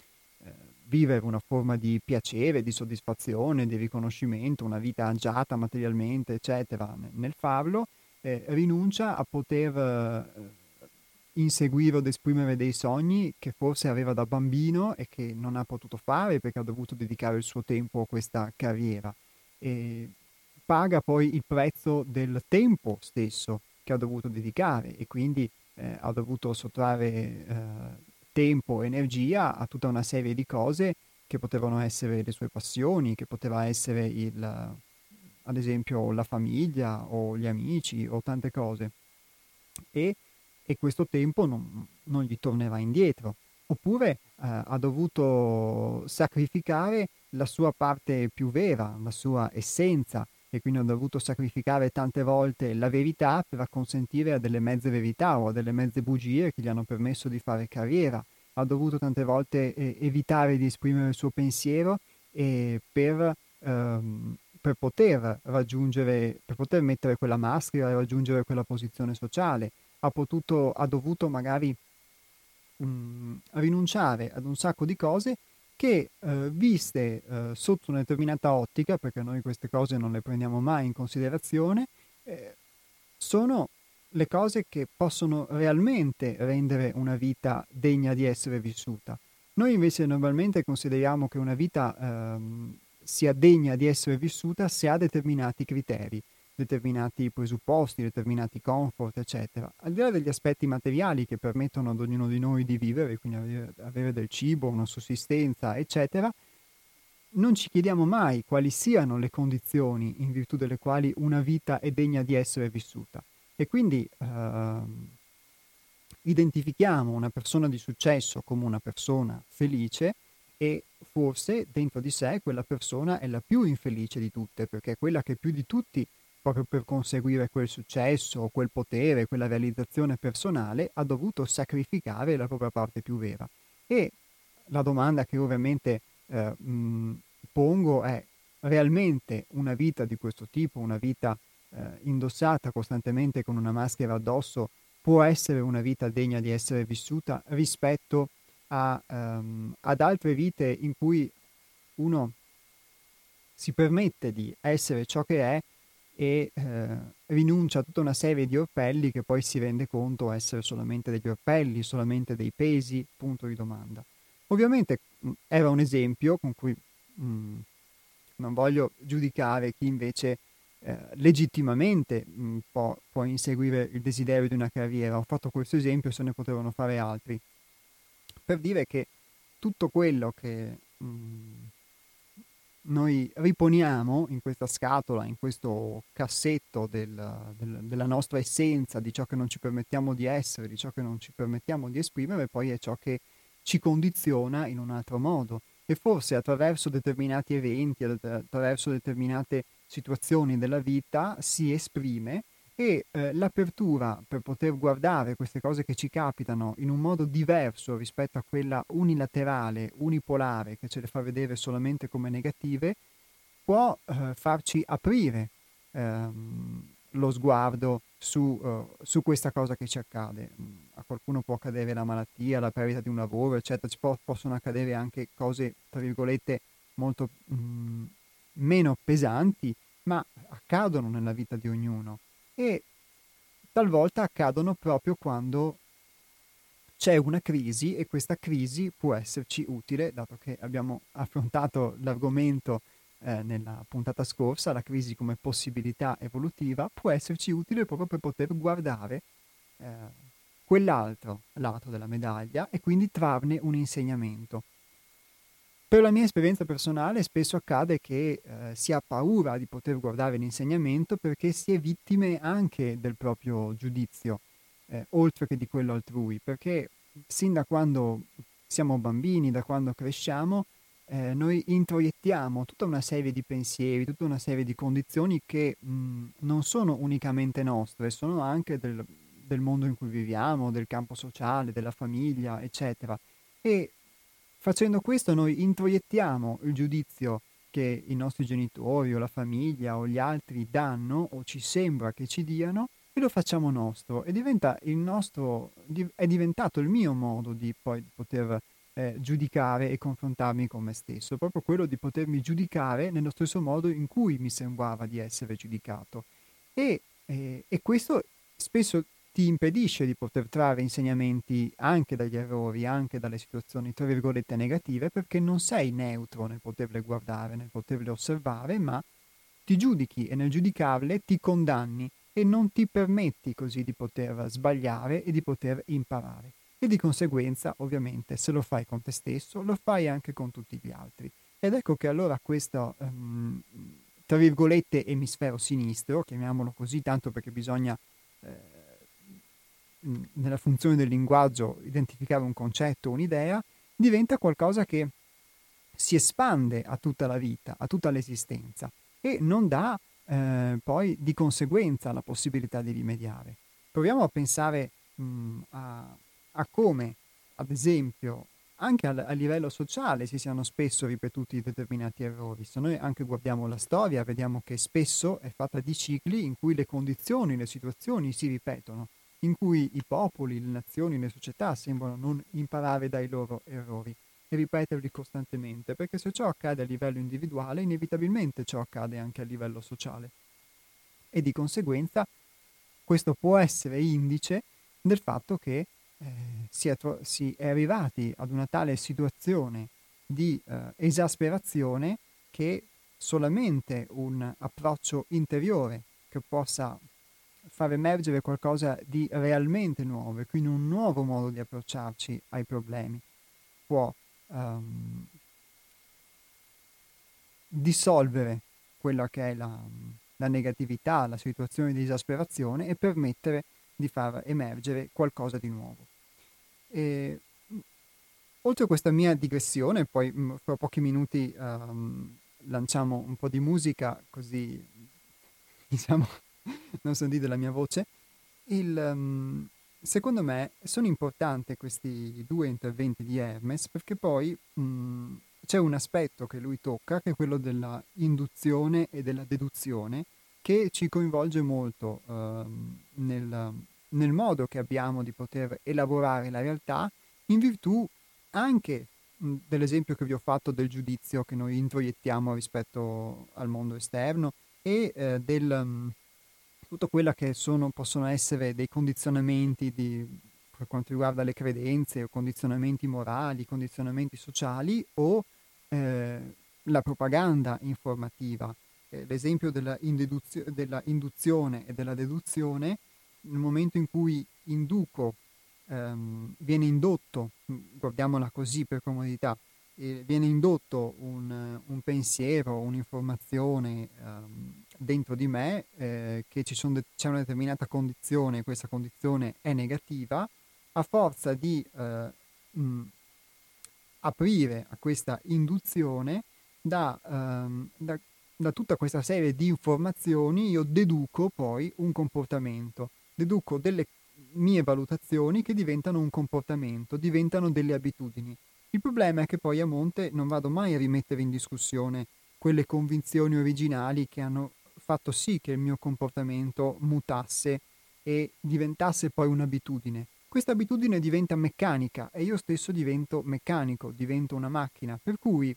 eh, vivere una forma di piacere, di soddisfazione, di riconoscimento, una vita agiata materialmente, eccetera, nel farlo, eh, rinuncia a poter eh, inseguire od esprimere dei sogni che forse aveva da bambino e che non ha potuto fare perché ha dovuto dedicare il suo tempo a questa carriera. E paga poi il prezzo del tempo stesso che ha dovuto dedicare e quindi eh, ha dovuto sottrarre eh, tempo, energia a tutta una serie di cose che potevano essere le sue passioni, che poteva essere il, ad esempio la famiglia o gli amici o tante cose. E e questo tempo non, non gli tornerà indietro. Oppure eh, ha dovuto sacrificare la sua parte più vera, la sua essenza, e quindi ha dovuto sacrificare tante volte la verità per acconsentire a delle mezze verità o a delle mezze bugie che gli hanno permesso di fare carriera. Ha dovuto tante volte eh, evitare di esprimere il suo pensiero e per, ehm, per poter raggiungere, per poter mettere quella maschera e raggiungere quella posizione sociale ha, potuto, ha dovuto magari mh, mm, rinunciare ad un sacco di cose che eh, viste eh, sotto una determinata ottica, perché noi queste cose non le prendiamo mai in considerazione, eh, sono le cose che possono realmente rendere una vita degna di essere vissuta. Noi invece normalmente consideriamo che una vita ehm, sia degna di essere vissuta se ha determinati criteri determinati presupposti, determinati comfort, eccetera. Al di là degli aspetti materiali che permettono ad ognuno di noi di vivere, quindi avere, del cibo, una sussistenza, eccetera, non ci chiediamo mai quali siano le condizioni in virtù delle quali una vita è degna di essere vissuta. E quindi eh, identifichiamo una persona di successo come una persona felice e forse dentro di sé quella persona è la più infelice di tutte, perché è quella che più di tutti proprio per conseguire quel successo, quel potere, quella realizzazione personale, ha dovuto sacrificare la propria parte più vera. E la domanda che ovviamente eh, mh, pongo è realmente una vita di questo tipo, una vita eh, indossata costantemente con una maschera addosso, può essere una vita degna di essere vissuta rispetto a, um, ad altre vite in cui uno si permette di essere ciò che è e eh, rinuncia a tutta una serie di orpelli che poi si rende conto essere solamente degli orpelli, solamente dei pesi, punto di domanda. Ovviamente mh, era un esempio con cui mh, non voglio giudicare chi invece eh, legittimamente mh, può, può, inseguire il desiderio di una carriera. Ho fatto questo esempio, se ne potevano fare altri. Per dire che tutto quello che mh, noi riponiamo in questa scatola, in questo cassetto del, del, della nostra essenza, di ciò che non ci permettiamo di essere, di ciò che non ci permettiamo di esprimere, poi è ciò che ci condiziona in un altro modo. E forse attraverso determinati eventi, attraverso determinate situazioni della vita si esprime e eh, l'apertura per poter guardare queste cose che ci capitano in un modo diverso rispetto a quella unilaterale, unipolare, che ce le fa vedere solamente come negative, può eh, farci aprire ehm, lo sguardo su, uh, su, questa cosa che ci accade. A qualcuno può accadere la malattia, la perdita di un lavoro, eccetera, ci può, possono accadere anche cose, tra virgolette, molto mh, mm, meno pesanti, ma accadono nella vita di ognuno e talvolta accadono proprio quando c'è una crisi e questa crisi può esserci utile, dato che abbiamo affrontato l'argomento eh, nella puntata scorsa, la crisi come possibilità evolutiva, può esserci utile proprio per poter guardare eh, quell'altro lato della medaglia e quindi trarne un insegnamento. Per la mia esperienza personale spesso accade che eh, si ha paura di poter guardare l'insegnamento perché si è vittime anche del proprio giudizio, eh, oltre che di quello altrui, perché sin da quando siamo bambini, da quando cresciamo, eh, noi introiettiamo tutta una serie di pensieri, tutta una serie di condizioni che mh, non sono unicamente nostre, sono anche del, del mondo in cui viviamo, del campo sociale, della famiglia, eccetera. E Facendo questo noi introiettiamo il giudizio che i nostri genitori o la famiglia o gli altri danno o ci sembra che ci diano e lo facciamo nostro e diventa il nostro, è diventato il mio modo di poi poter eh, giudicare e confrontarmi con me stesso, proprio quello di potermi giudicare nello stesso modo in cui mi sembrava di essere giudicato. E, eh, e questo spesso ti impedisce di poter trarre insegnamenti anche dagli errori, anche dalle situazioni tra virgolette negative, perché non sei neutro nel poterle guardare, nel poterle osservare, ma ti giudichi e nel giudicarle ti condanni e non ti permetti così di poter sbagliare e di poter imparare. E di conseguenza, ovviamente, se lo fai con te stesso, lo fai anche con tutti gli altri. Ed ecco che allora questo, um, tra virgolette, emisfero sinistro, chiamiamolo così, tanto perché bisogna eh, nella funzione del linguaggio identificare un concetto, un'idea, diventa qualcosa che si espande a tutta la vita, a tutta l'esistenza e non dà eh, poi di conseguenza la possibilità di rimediare. Proviamo a pensare mh, a, a, come, ad esempio, anche a, a, livello sociale si siano spesso ripetuti determinati errori. Se noi anche guardiamo la storia, vediamo che spesso è fatta di cicli in cui le condizioni, le situazioni si ripetono in cui i popoli, le nazioni, le società sembrano non imparare dai loro errori e ripeterli costantemente, perché se ciò accade a livello individuale, inevitabilmente ciò accade anche a livello sociale. E di conseguenza questo può essere indice del fatto che eh, si, è tro- si, è arrivati ad una tale situazione di eh, esasperazione che solamente un approccio interiore che possa far emergere qualcosa di realmente nuovo e quindi un nuovo modo di approcciarci ai problemi può um, dissolvere quella che è la, la negatività, la situazione di esasperazione e permettere di far emergere qualcosa di nuovo. E, oltre a questa mia digressione, poi fra pochi minuti um, lanciamo un po' di musica così *laughs* diciamo *laughs* non sentite la mia voce. Il, um, secondo me sono importanti questi due interventi di Hermes perché poi um, c'è un aspetto che lui tocca che è quello della induzione e della deduzione che ci coinvolge molto uh, nel, nel modo che abbiamo di poter elaborare la realtà in virtù anche dell'esempio che vi ho fatto del giudizio che noi introiettiamo rispetto al mondo esterno e eh, del, tutto quello che sono, possono essere dei condizionamenti di, per quanto riguarda le credenze o condizionamenti morali, condizionamenti sociali o eh, la propaganda informativa. Eh, l'esempio della, della, induzione e della deduzione, nel momento in cui induco, ehm, viene indotto, guardiamola così per comodità, eh, viene indotto un, un, pensiero, un'informazione ehm, dentro di me eh, che de- c'è una determinata condizione, questa condizione è negativa, a forza di eh, mh, aprire a questa induzione da, um, da, da, tutta questa serie di informazioni io deduco poi un comportamento, deduco delle mie valutazioni che diventano un comportamento, diventano delle abitudini. Il problema è che poi a monte non vado mai a rimettere in discussione quelle convinzioni originali che hanno fatto sì che il mio comportamento mutasse e diventasse poi un'abitudine. Questa abitudine diventa meccanica e io stesso divento meccanico, divento una macchina, per cui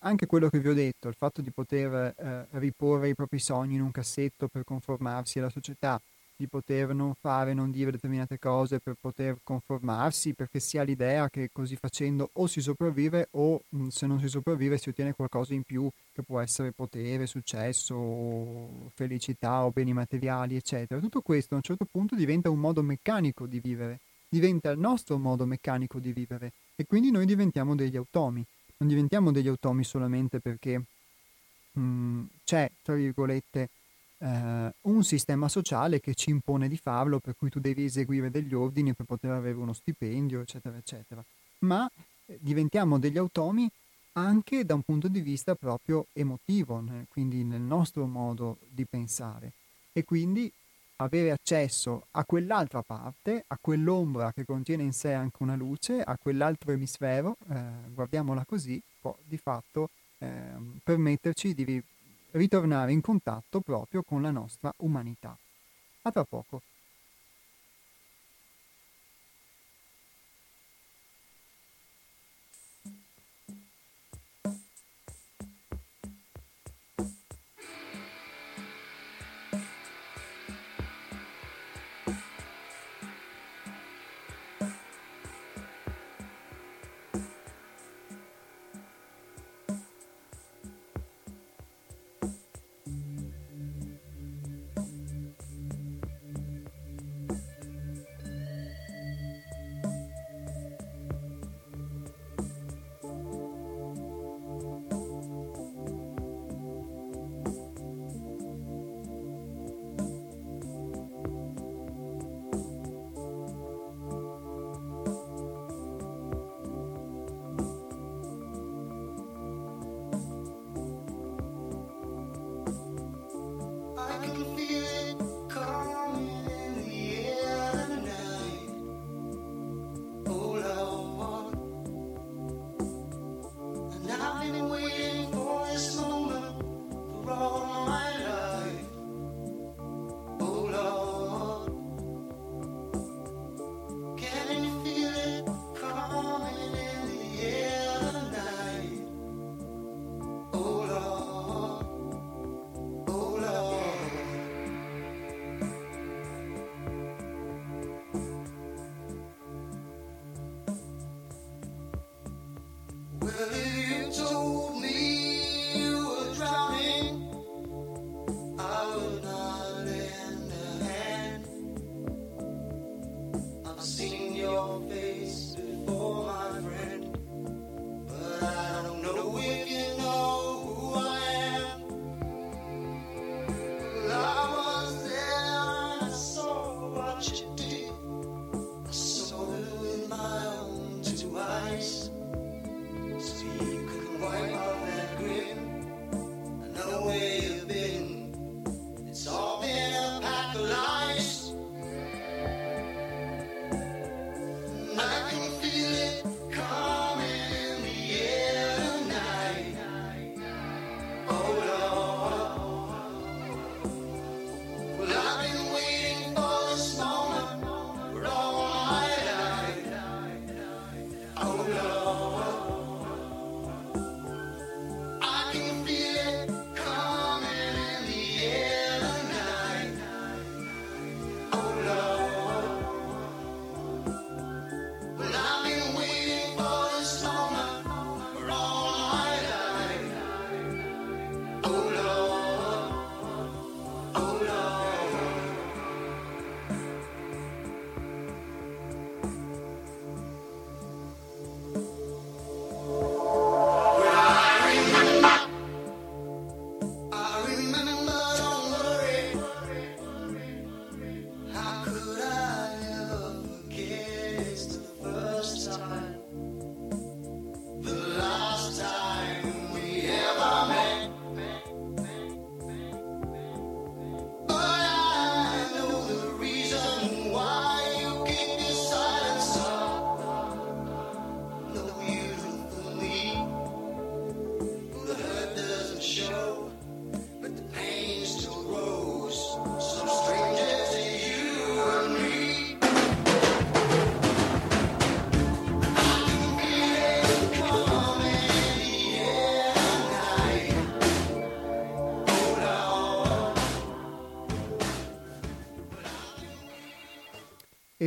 anche quello che vi ho detto, il fatto di poter eh, riporre i propri sogni in un cassetto per conformarsi alla società, di poter non fare, non dire determinate cose per poter conformarsi, perché si ha l'idea che così facendo o si sopravvive o mh, se non si sopravvive si ottiene qualcosa in più che può essere potere, successo, felicità o beni materiali, eccetera. Tutto questo a un certo punto diventa un modo meccanico di vivere, diventa il nostro modo meccanico di vivere e quindi noi diventiamo degli automi. Non diventiamo degli automi solamente perché mh, c'è, tra virgolette, eh, un sistema sociale che ci impone di farlo, per cui tu devi eseguire degli ordini per poter avere uno stipendio, eccetera, eccetera. Ma eh, diventiamo degli automi anche da un punto di vista proprio emotivo, né? quindi nel nostro modo di pensare. E quindi avere accesso a quell'altra parte, a quell'ombra che contiene in sé anche una luce, a quell'altro emisfero, eh, guardiamola così, può di fatto eh, permetterci di ritornare in contatto proprio con la nostra umanità. A tra poco.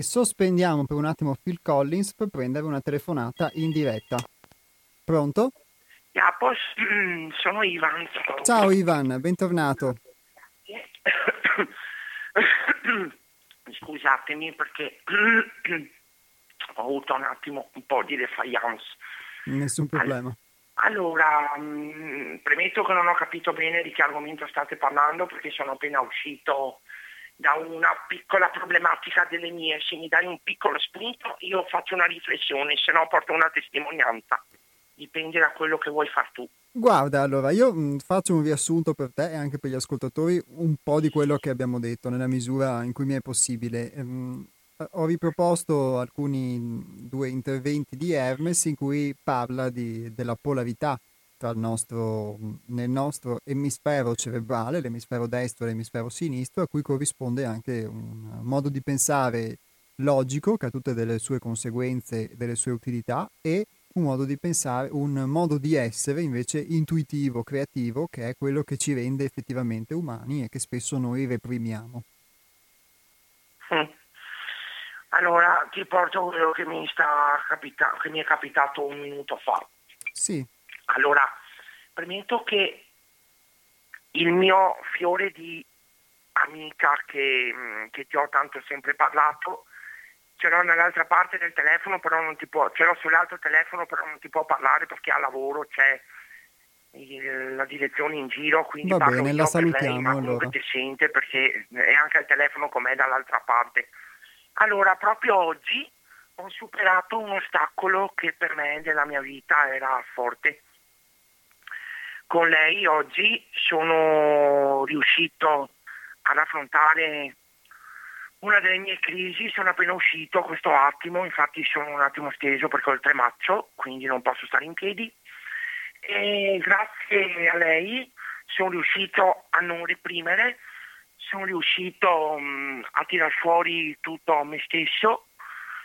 E sospendiamo per un attimo Phil Collins per prendere una telefonata in diretta. Pronto? Japos, sono Ivan. Ciao Ivan, bentornato. *coughs* Scusatemi perché *coughs* ho avuto un attimo un po' di defiance. Nessun problema. Allora, mh, premetto che non ho capito bene di che argomento state parlando perché sono appena uscito da una piccola problematica delle mie. Se mi dai un piccolo spunto io faccio una riflessione, se no porto una testimonianza. Dipende da quello che vuoi far tu. Guarda, allora io faccio un riassunto per te e anche per gli ascoltatori un po' di quello che abbiamo detto nella misura in cui mi è possibile. Ehm, ho riproposto alcuni due interventi di Hermes in cui parla di, della polarità nostro, nel nostro emisfero cerebrale, l'emisfero destro e l'emisfero sinistro, a cui corrisponde anche un modo di pensare logico che ha tutte delle sue conseguenze, delle sue utilità e un modo di pensare, un modo di essere invece intuitivo, creativo, che è quello che ci rende effettivamente umani e che spesso noi reprimiamo. Mm. Allora ti porto quello che mi, capita- che mi è capitato un minuto fa. Sì. Allora, premetto che il mio fiore di amica che, mm, che ti ho tanto sempre parlato ce l'ho nell'altra parte del telefono, però non ti può, ce l'ho sull'altro telefono, però non ti può parlare perché a lavoro c'è il, la direzione in giro, quindi Va bene, la lei, salutiamo comunque allora. ti sente perché è anche al telefono com'è dall'altra parte. Allora, proprio oggi ho superato un ostacolo che per me nella mia vita era forte. Con lei oggi sono riuscito ad affrontare una delle mie crisi, sono appena uscito questo attimo, infatti sono un attimo steso perché ho il tremaccio, quindi non posso stare in piedi. E grazie a lei sono riuscito a non reprimere, sono riuscito mh, a tirar fuori tutto me stesso,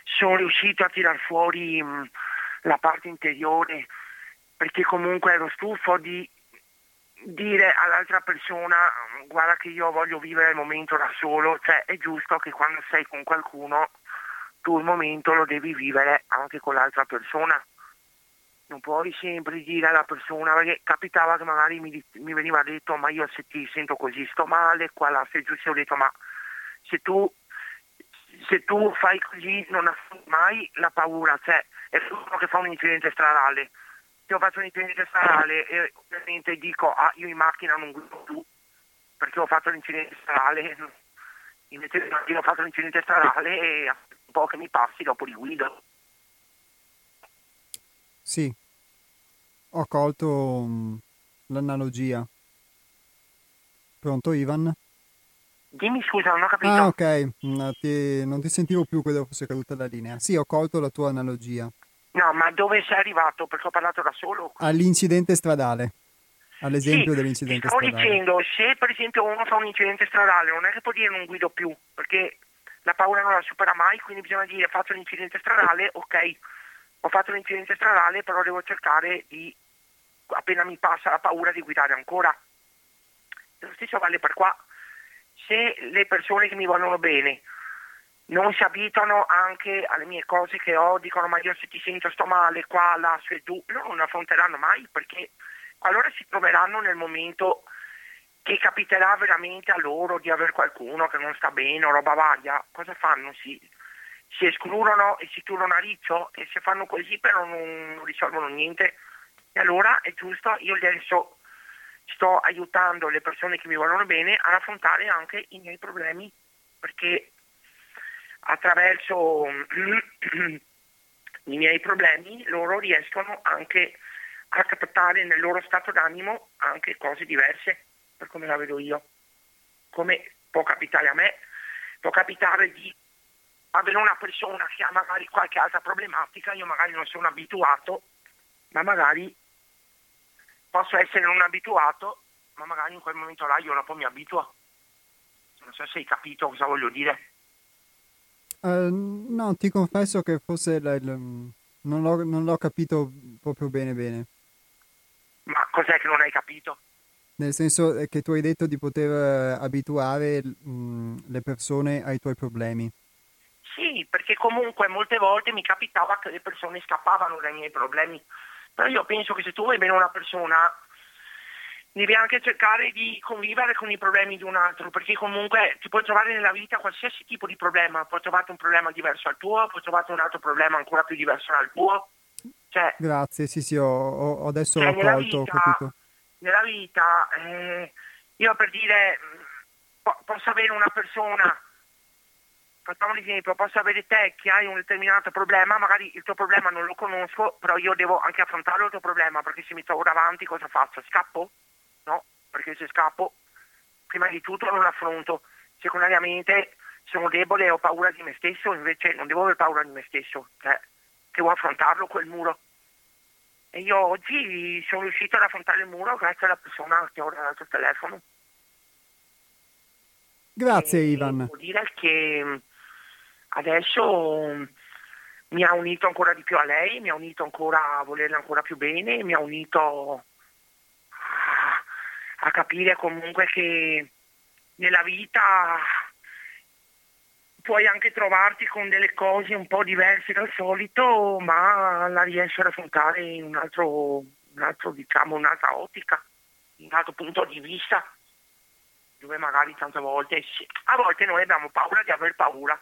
sono riuscito a tirar fuori mh, la parte interiore perché comunque ero stufo di dire all'altra persona guarda che io voglio vivere il momento da solo, cioè è giusto che quando sei con qualcuno tu il momento lo devi vivere anche con l'altra persona. Non puoi sempre dire alla persona, perché capitava che magari mi, mi veniva detto ma io se ti sento così sto male, qua là sei giusto, ho detto ma se tu, se tu fai così non hai mai la paura, cioè è uno che fa un incidente stradale fatto un incidente stradale e ovviamente dico ah io in macchina non guido più perché ho fatto l'incidente stradale invece io ho fatto l'incidente stradale e un po' che mi passi dopo li guido Sì, ho colto mh, l'analogia. Pronto Ivan? dimmi scusa non ho capito Ah ok, Mm, ti- non ti sentivo più, credo fosse caduta la linea. Sì, ho colto la tua analogia. No ma dove sei arrivato perché ho parlato da solo All'incidente stradale, all'esempio Sì, dell'incidente stradale. dicendo, se per esempio uno fa un incidente stradale, non è che può dire non guido più, perché la paura non la supera mai, quindi bisogna dire faccio l'incidente stradale, ok, ho fatto l'incidente stradale, però devo cercare di, appena mi passa la paura, di guidare ancora. Lo stesso vale per qua. Se le persone che mi vogliono bene non si abituano anche alle mie cose che ho, dicono ma io se ti sento sto male, qua, là, su e giù, loro non affronteranno mai perché qualora si troveranno nel momento che capiterà veramente a loro di avere qualcuno che non sta bene o roba varia, cosa fanno? Si, si escludono e si turano a riccio e se fanno così però non, non risolvono niente. E allora è giusto, io adesso sto aiutando le persone che mi vogliono bene ad affrontare anche i miei problemi perché attraverso *clears throat* i miei problemi loro riescono anche a captare nel loro stato d'animo anche cose diverse per come la vedo io. Come può capitare a me, può capitare di avere una persona che ha magari qualche altra problematica, io magari non sono abituato, ma magari posso essere non abituato, ma magari in quel momento là io dopo mi abituo. Non so se hai capito cosa voglio dire. Eh, no, ti confesso che forse il- il- non, l'ho, non l'ho capito proprio bene bene. Ma cos'è che non hai capito? Nel senso eh, che tu hai detto di poter eh, abituare mh, le persone ai tuoi problemi. sì, perché comunque molte volte mi capitava che le persone scappavano dai miei problemi. Però io penso che se tu vuoi bene una persona, devi anche cercare di convivere con i problemi di un altro, perché comunque ti puoi trovare nella vita qualsiasi tipo di problema, puoi trovare un problema diverso dal tuo, puoi trovare un altro problema ancora più diverso dal tuo. Cioè, Grazie, sì, sì, ho, ho adesso cioè, ho colto, vita, ho capito. Nella vita, eh, io per dire, po- posso avere una persona facciamo un esempio, posso avere te che hai un determinato problema, magari il tuo problema non lo conosco, però io devo anche affrontare il tuo problema, perché se mi trovo davanti cosa faccio? Scappo? No, perché se scappo, prima di tutto non affronto. Secondariamente sono debole e ho paura di me stesso, invece non devo avere paura di me stesso, cioè devo affrontarlo quel muro. E io oggi sono riuscito ad affrontare il muro grazie alla persona che ho davanti al telefono. Grazie e Ivan. Devo dire che adesso mm, mi ha unito ancora di più a lei, mi ha unito ancora a volerla ancora più bene, mi ha unito a, capire comunque che nella vita puoi anche trovarti con delle cose un po' diverse dal solito, ma la riesci ad affrontare in un altro, un altro diciamo, un'altra ottica, un altro punto di vista, dove magari tante volte, a volte noi abbiamo paura di aver paura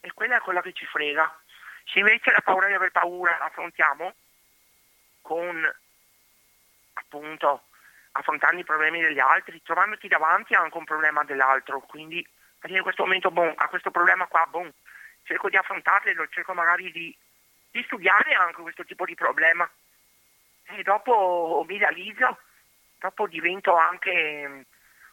e quella è quella che ci frega. Se invece la paura di aver paura la affrontiamo con appunto affrontando i problemi degli altri, trovandoti davanti anche un problema dell'altro, quindi in questo momento bon, a questo problema qua bon, cerco di affrontarlo, cerco magari di, di studiare anche questo tipo di problema. E dopo mi realizzo, dopo divento anche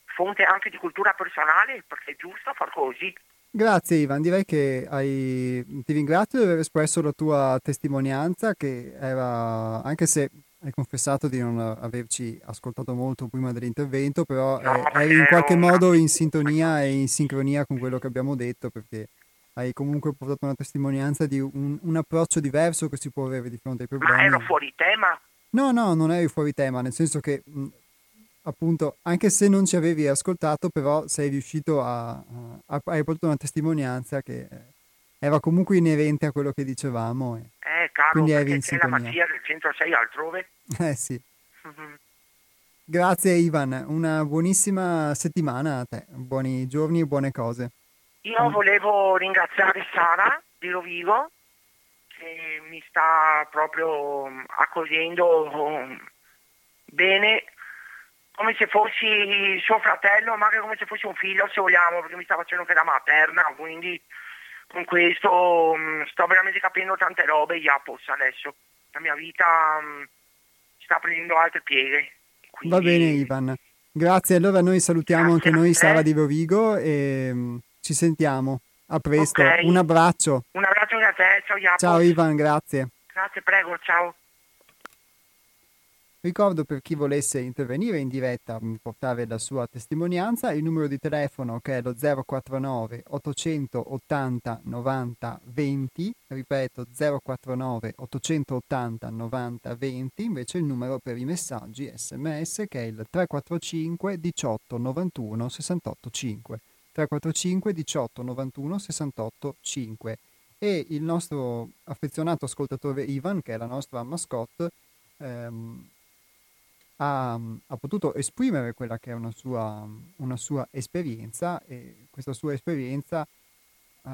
fonte anche di cultura personale perché è giusto far così. Grazie Ivan, direi che hai... ti ringrazio di aver espresso la tua testimonianza che era, anche se hai confessato di non averci ascoltato molto prima dell'intervento, però no, eh, eri in qualche modo in sintonia e in sincronia con quello che abbiamo detto perché hai comunque portato una testimonianza di un, un approccio diverso che si può avere di fronte ai problemi. Ma ero fuori tema? No, no, non eri fuori tema, nel senso che appunto, anche se non ci avevi ascoltato, però sei riuscito a, a, hai portato una testimonianza che era comunque inerente a quello che dicevamo. E eh, caro, quindi eri in sintonia. la magia del 106 altrove. *laughs* Eh sì. Mm-hmm. Grazie Ivan, una buonissima settimana a te, buoni giorni e buone cose. Io mm. volevo ringraziare Sara di Rovigo che mi sta proprio accogliendo bene come se fossi suo fratello, ma anche come se fossi un figlio, se vogliamo, perché mi sta facendo anche da materna, quindi con questo mh, mm, sto veramente capendo tante robe, Iapos, adesso. La mia vita mh, mm, sta prendendo altre pieghe. Quindi... Va bene, Ivan. Grazie, allora noi salutiamo Grazie anche noi Sara di Rovigo e mh, mm, ci sentiamo. A presto, okay. un abbraccio. Un abbraccio a te, ciao Iapos. Ciao Ivan, grazie. Grazie, prego, ciao. Ricordo per chi volesse intervenire in diretta, portare la sua testimonianza, il numero di telefono che è lo 049 880 90 20, ripeto 049 880 90 20, invece il numero per i messaggi sms che è il 345 18 91 68 5. 345 18 91 68 5 e il nostro affezionato ascoltatore Ivan, che è la nostra mascotte, ehm, ha, ha, potuto esprimere quella che è una sua, una sua esperienza e questa sua esperienza uh,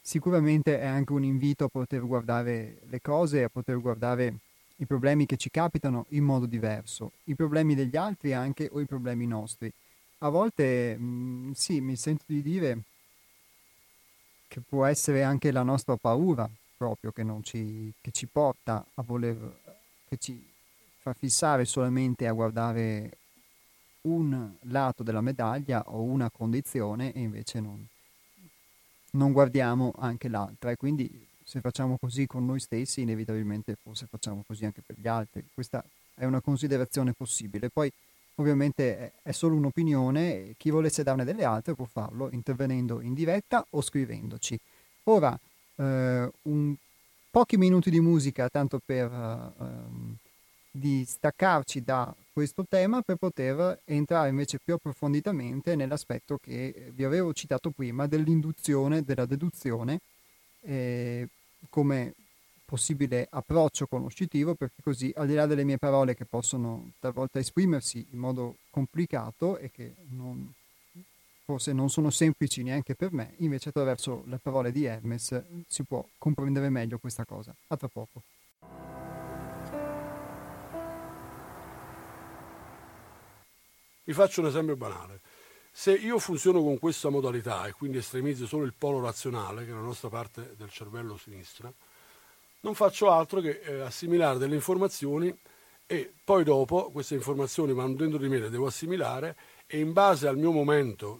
sicuramente è anche un invito a poter guardare le cose, a poter guardare i problemi che ci capitano in modo diverso, i problemi degli altri anche o i problemi nostri. A volte mh, mm, sì, mi sento di dire che può essere anche la nostra paura proprio che, ci, che ci porta a voler, che ci far fissare solamente a guardare un lato della medaglia o una condizione e invece non, non guardiamo anche l'altra e quindi se facciamo così con noi stessi inevitabilmente forse facciamo così anche per gli altri. Questa è una considerazione possibile. Poi ovviamente è solo un'opinione chi volesse darne delle altre può farlo intervenendo in diretta o scrivendoci. Ora, eh, un, pochi minuti di musica tanto per... Uh, di staccarci da questo tema per poter entrare invece più approfonditamente nell'aspetto che vi avevo citato prima dell'induzione, della deduzione eh, come possibile approccio conoscitivo perché così al di là delle mie parole che possono talvolta esprimersi in modo complicato e che non, forse non sono semplici neanche per me, invece attraverso le parole di Hermes si può comprendere meglio questa cosa. A tra poco. Vi faccio un esempio banale. Se io funziono con questa modalità e quindi estremizzo solo il polo razionale, che è la nostra parte del cervello sinistra, non faccio altro che eh, assimilare delle informazioni e poi dopo queste informazioni vanno dentro di me, le devo assimilare e in base al mio momento,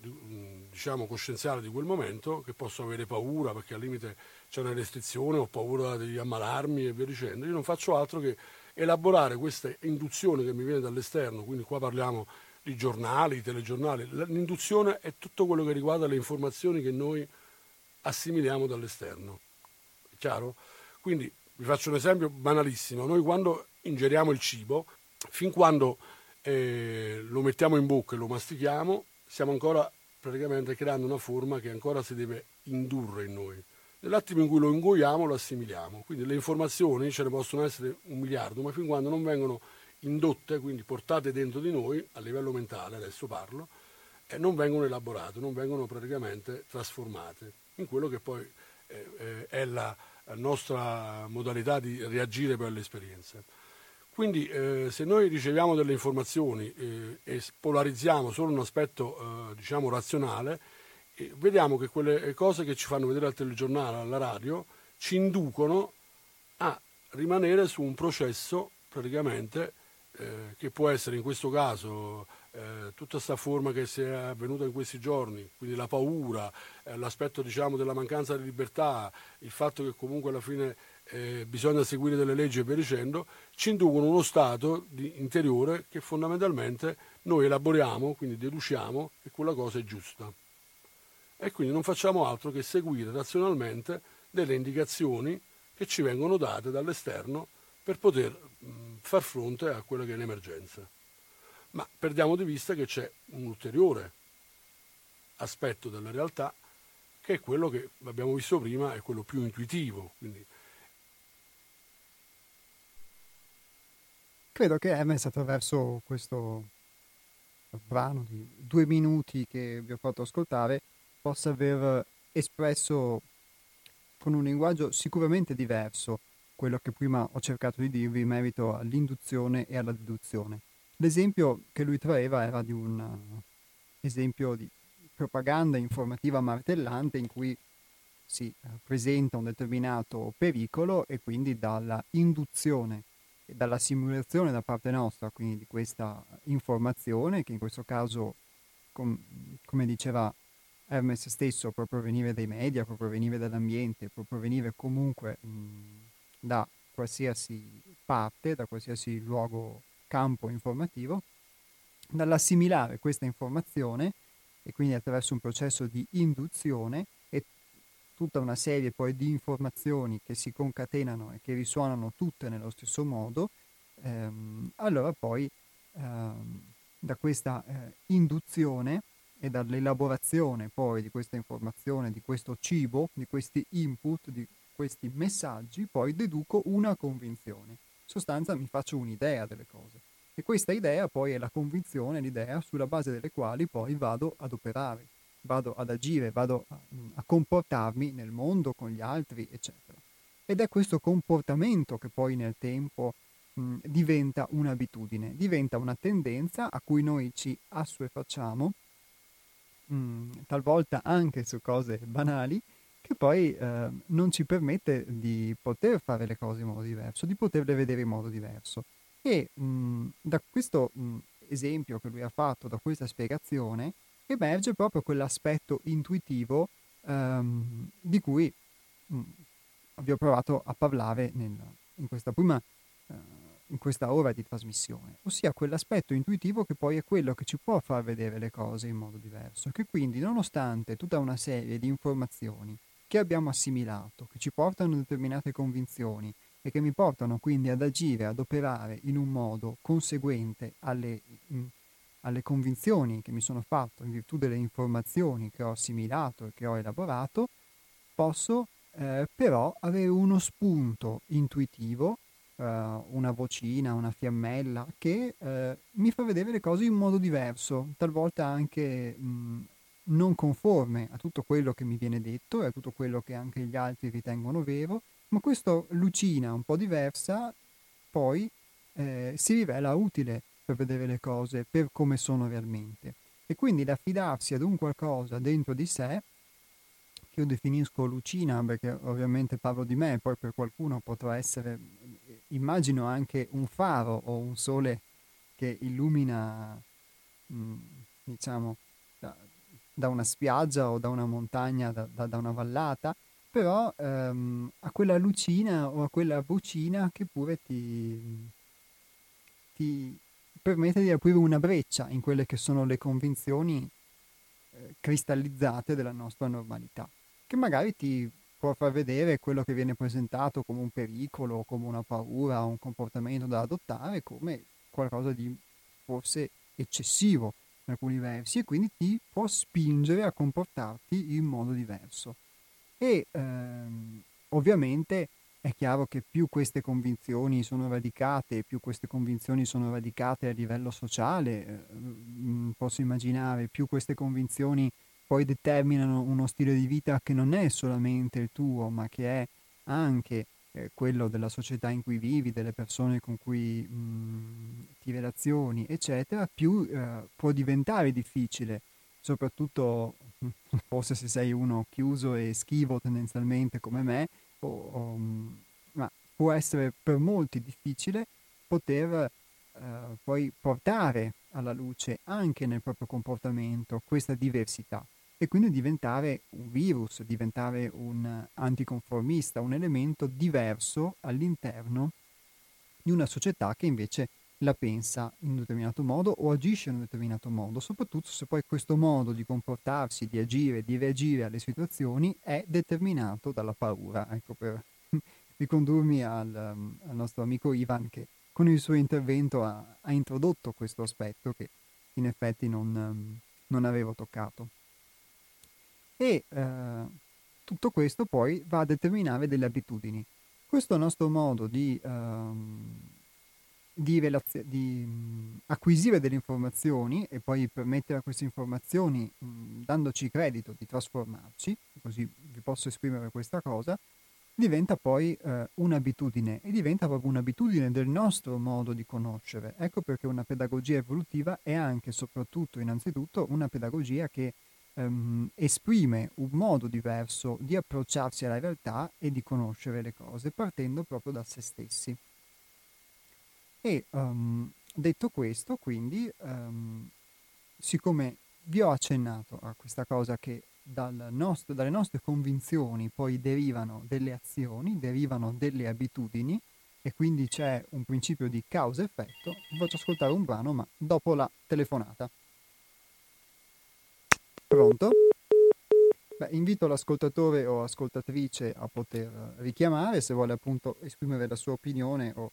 diciamo coscienziale di quel momento, che posso avere paura perché al limite c'è una restrizione, ho paura di ammalarmi e via dicendo, io non faccio altro che elaborare questa induzione che mi viene dall'esterno, quindi qua parliamo di giornali, telegiornali, l'induzione è tutto quello che riguarda le informazioni che noi assimiliamo dall'esterno. È chiaro? Quindi vi faccio un esempio banalissimo, noi quando ingeriamo il cibo, fin quando eh, lo mettiamo in bocca e lo mastichiamo, stiamo ancora praticamente creando una forma che ancora si deve indurre in noi. Nell'attimo in cui lo ingoiamo lo assimiliamo, quindi le informazioni ce ne possono essere un miliardo, ma fin quando non vengono indotte, quindi portate dentro di noi a livello mentale, adesso parlo, e non vengono elaborate, non vengono praticamente trasformate in quello che poi eh, eh, è la nostra modalità di reagire per le esperienze. Quindi eh, se noi riceviamo delle informazioni eh, e polarizziamo solo un aspetto eh, diciamo razionale, eh, vediamo che quelle cose che ci fanno vedere al telegiornale, alla radio, ci inducono a rimanere su un processo praticamente eh, che può essere in questo caso eh, tutta questa forma che si è avvenuta in questi giorni, quindi la paura, eh, l'aspetto diciamo, della mancanza di libertà, il fatto che comunque alla fine eh, bisogna seguire delle leggi e via dicendo, ci inducono uno stato interiore che fondamentalmente noi elaboriamo, quindi deduciamo che quella cosa è giusta. E quindi non facciamo altro che seguire razionalmente delle indicazioni che ci vengono date dall'esterno per poter far fronte a quella che è l'emergenza ma perdiamo di vista che c'è un ulteriore aspetto della realtà che è quello che abbiamo visto prima, è quello più intuitivo. Quindi... Credo che Hermes attraverso questo brano di due minuti che vi ho fatto ascoltare possa aver espresso con un linguaggio sicuramente diverso quello che prima ho cercato di dirvi in merito all'induzione e alla deduzione. L'esempio che lui traeva era di un uh, esempio di propaganda informativa martellante in cui si uh, presenta un determinato pericolo e quindi dalla induzione e dalla simulazione da parte nostra, quindi di questa informazione, che in questo caso, com- come diceva Hermes stesso, può provenire dai media, può provenire dall'ambiente, può provenire comunque mh, da qualsiasi parte, da qualsiasi luogo campo informativo, dall'assimilare questa informazione e quindi attraverso un processo di induzione e tutta una serie poi di informazioni che si concatenano e che risuonano tutte nello stesso modo, ehm, allora poi ehm, da questa eh, induzione e dall'elaborazione poi di questa informazione, di questo cibo, di questi input, di questi messaggi, poi deduco una convinzione sostanza mi faccio un'idea delle cose. E questa idea poi è la convinzione, l'idea sulla base delle quali poi vado ad operare, vado ad agire, vado a, a comportarmi nel mondo, con gli altri, eccetera. Ed è questo comportamento che poi nel tempo mh, diventa un'abitudine, diventa una tendenza a cui noi ci assuefacciamo, mh, talvolta anche su cose banali, che poi eh, non ci permette di poter fare le cose in modo diverso, di poterle vedere in modo diverso. E mh, da questo mh, esempio che lui ha fatto, da questa spiegazione, emerge proprio quell'aspetto intuitivo ehm, di cui mh, vi ho provato a parlare nel, in questa prima eh, in questa ora di trasmissione, ossia quell'aspetto intuitivo che poi è quello che ci può far vedere le cose in modo diverso, che quindi nonostante tutta una serie di informazioni che abbiamo assimilato, che ci portano a determinate convinzioni e che mi portano quindi ad agire, ad operare in un modo conseguente alle, mh, alle convinzioni che mi sono fatto in virtù delle informazioni che ho assimilato e che ho elaborato, posso eh, però avere uno spunto intuitivo, eh, una vocina, una fiammella che eh, mi fa vedere le cose in modo diverso, talvolta anche mh, non conforme a tutto quello che mi viene detto e a tutto quello che anche gli altri ritengono vero, ma questa lucina un po' diversa poi eh, si rivela utile per vedere le cose per come sono realmente. E quindi l'affidarsi ad un qualcosa dentro di sé, che io definisco lucina perché ovviamente parlo di me, poi per qualcuno potrà essere, immagino anche un faro o un sole che illumina, mm, diciamo, da una spiaggia o da una montagna, da, da, da una vallata, però ehm, a quella lucina o a quella vocina che pure ti, ti, permette di aprire una breccia in quelle che sono le convinzioni eh, cristallizzate della nostra normalità, che magari ti può far vedere quello che viene presentato come un pericolo, come una paura, un comportamento da adottare, come qualcosa di forse eccessivo in alcuni versi e quindi ti può spingere a comportarti in modo diverso. E ehm, ovviamente è chiaro che più queste convinzioni sono radicate, più queste convinzioni sono radicate a livello sociale, eh, mm, posso immaginare, più queste convinzioni poi determinano uno stile di vita che non è solamente il tuo, ma che è anche quello della società in cui vivi, delle persone con cui mh, mm, ti relazioni, eccetera, più eh, può diventare difficile, soprattutto *laughs* forse se sei uno chiuso e schivo tendenzialmente come me, o, o, ma può essere per molti difficile poter eh, poi portare alla luce anche nel proprio comportamento questa diversità e quindi diventare un virus, diventare un anticonformista, un elemento diverso all'interno di una società che invece la pensa in un determinato modo o agisce in un determinato modo, soprattutto se poi questo modo di comportarsi, di agire, di reagire alle situazioni è determinato dalla paura. Ecco, per *laughs* ricondurmi al, um, al nostro amico Ivan che con il suo intervento ha, ha introdotto questo aspetto che in effetti non, um, non avevo toccato. E uh, tutto questo poi va a determinare delle abitudini. Questo nostro modo di... Um, di, relazio- di mh, acquisire delle informazioni e poi permettere a queste informazioni, mh, dandoci credito, di trasformarci, così vi posso esprimere questa cosa, diventa poi eh, un'abitudine e diventa proprio un'abitudine del nostro modo di conoscere. Ecco perché una pedagogia evolutiva è anche soprattutto, innanzitutto, una pedagogia che ehm, esprime un modo diverso di approcciarsi alla realtà e di conoscere le cose, partendo proprio da se stessi. E um, detto questo, quindi, um, siccome vi ho accennato a questa cosa che dal nostro, dalle nostre convinzioni poi derivano delle azioni, derivano delle abitudini e quindi c'è un principio di causa-effetto, vi faccio ascoltare un brano ma dopo la telefonata. Pronto? Beh, invito l'ascoltatore o ascoltatrice a poter richiamare se vuole appunto esprimere la sua opinione o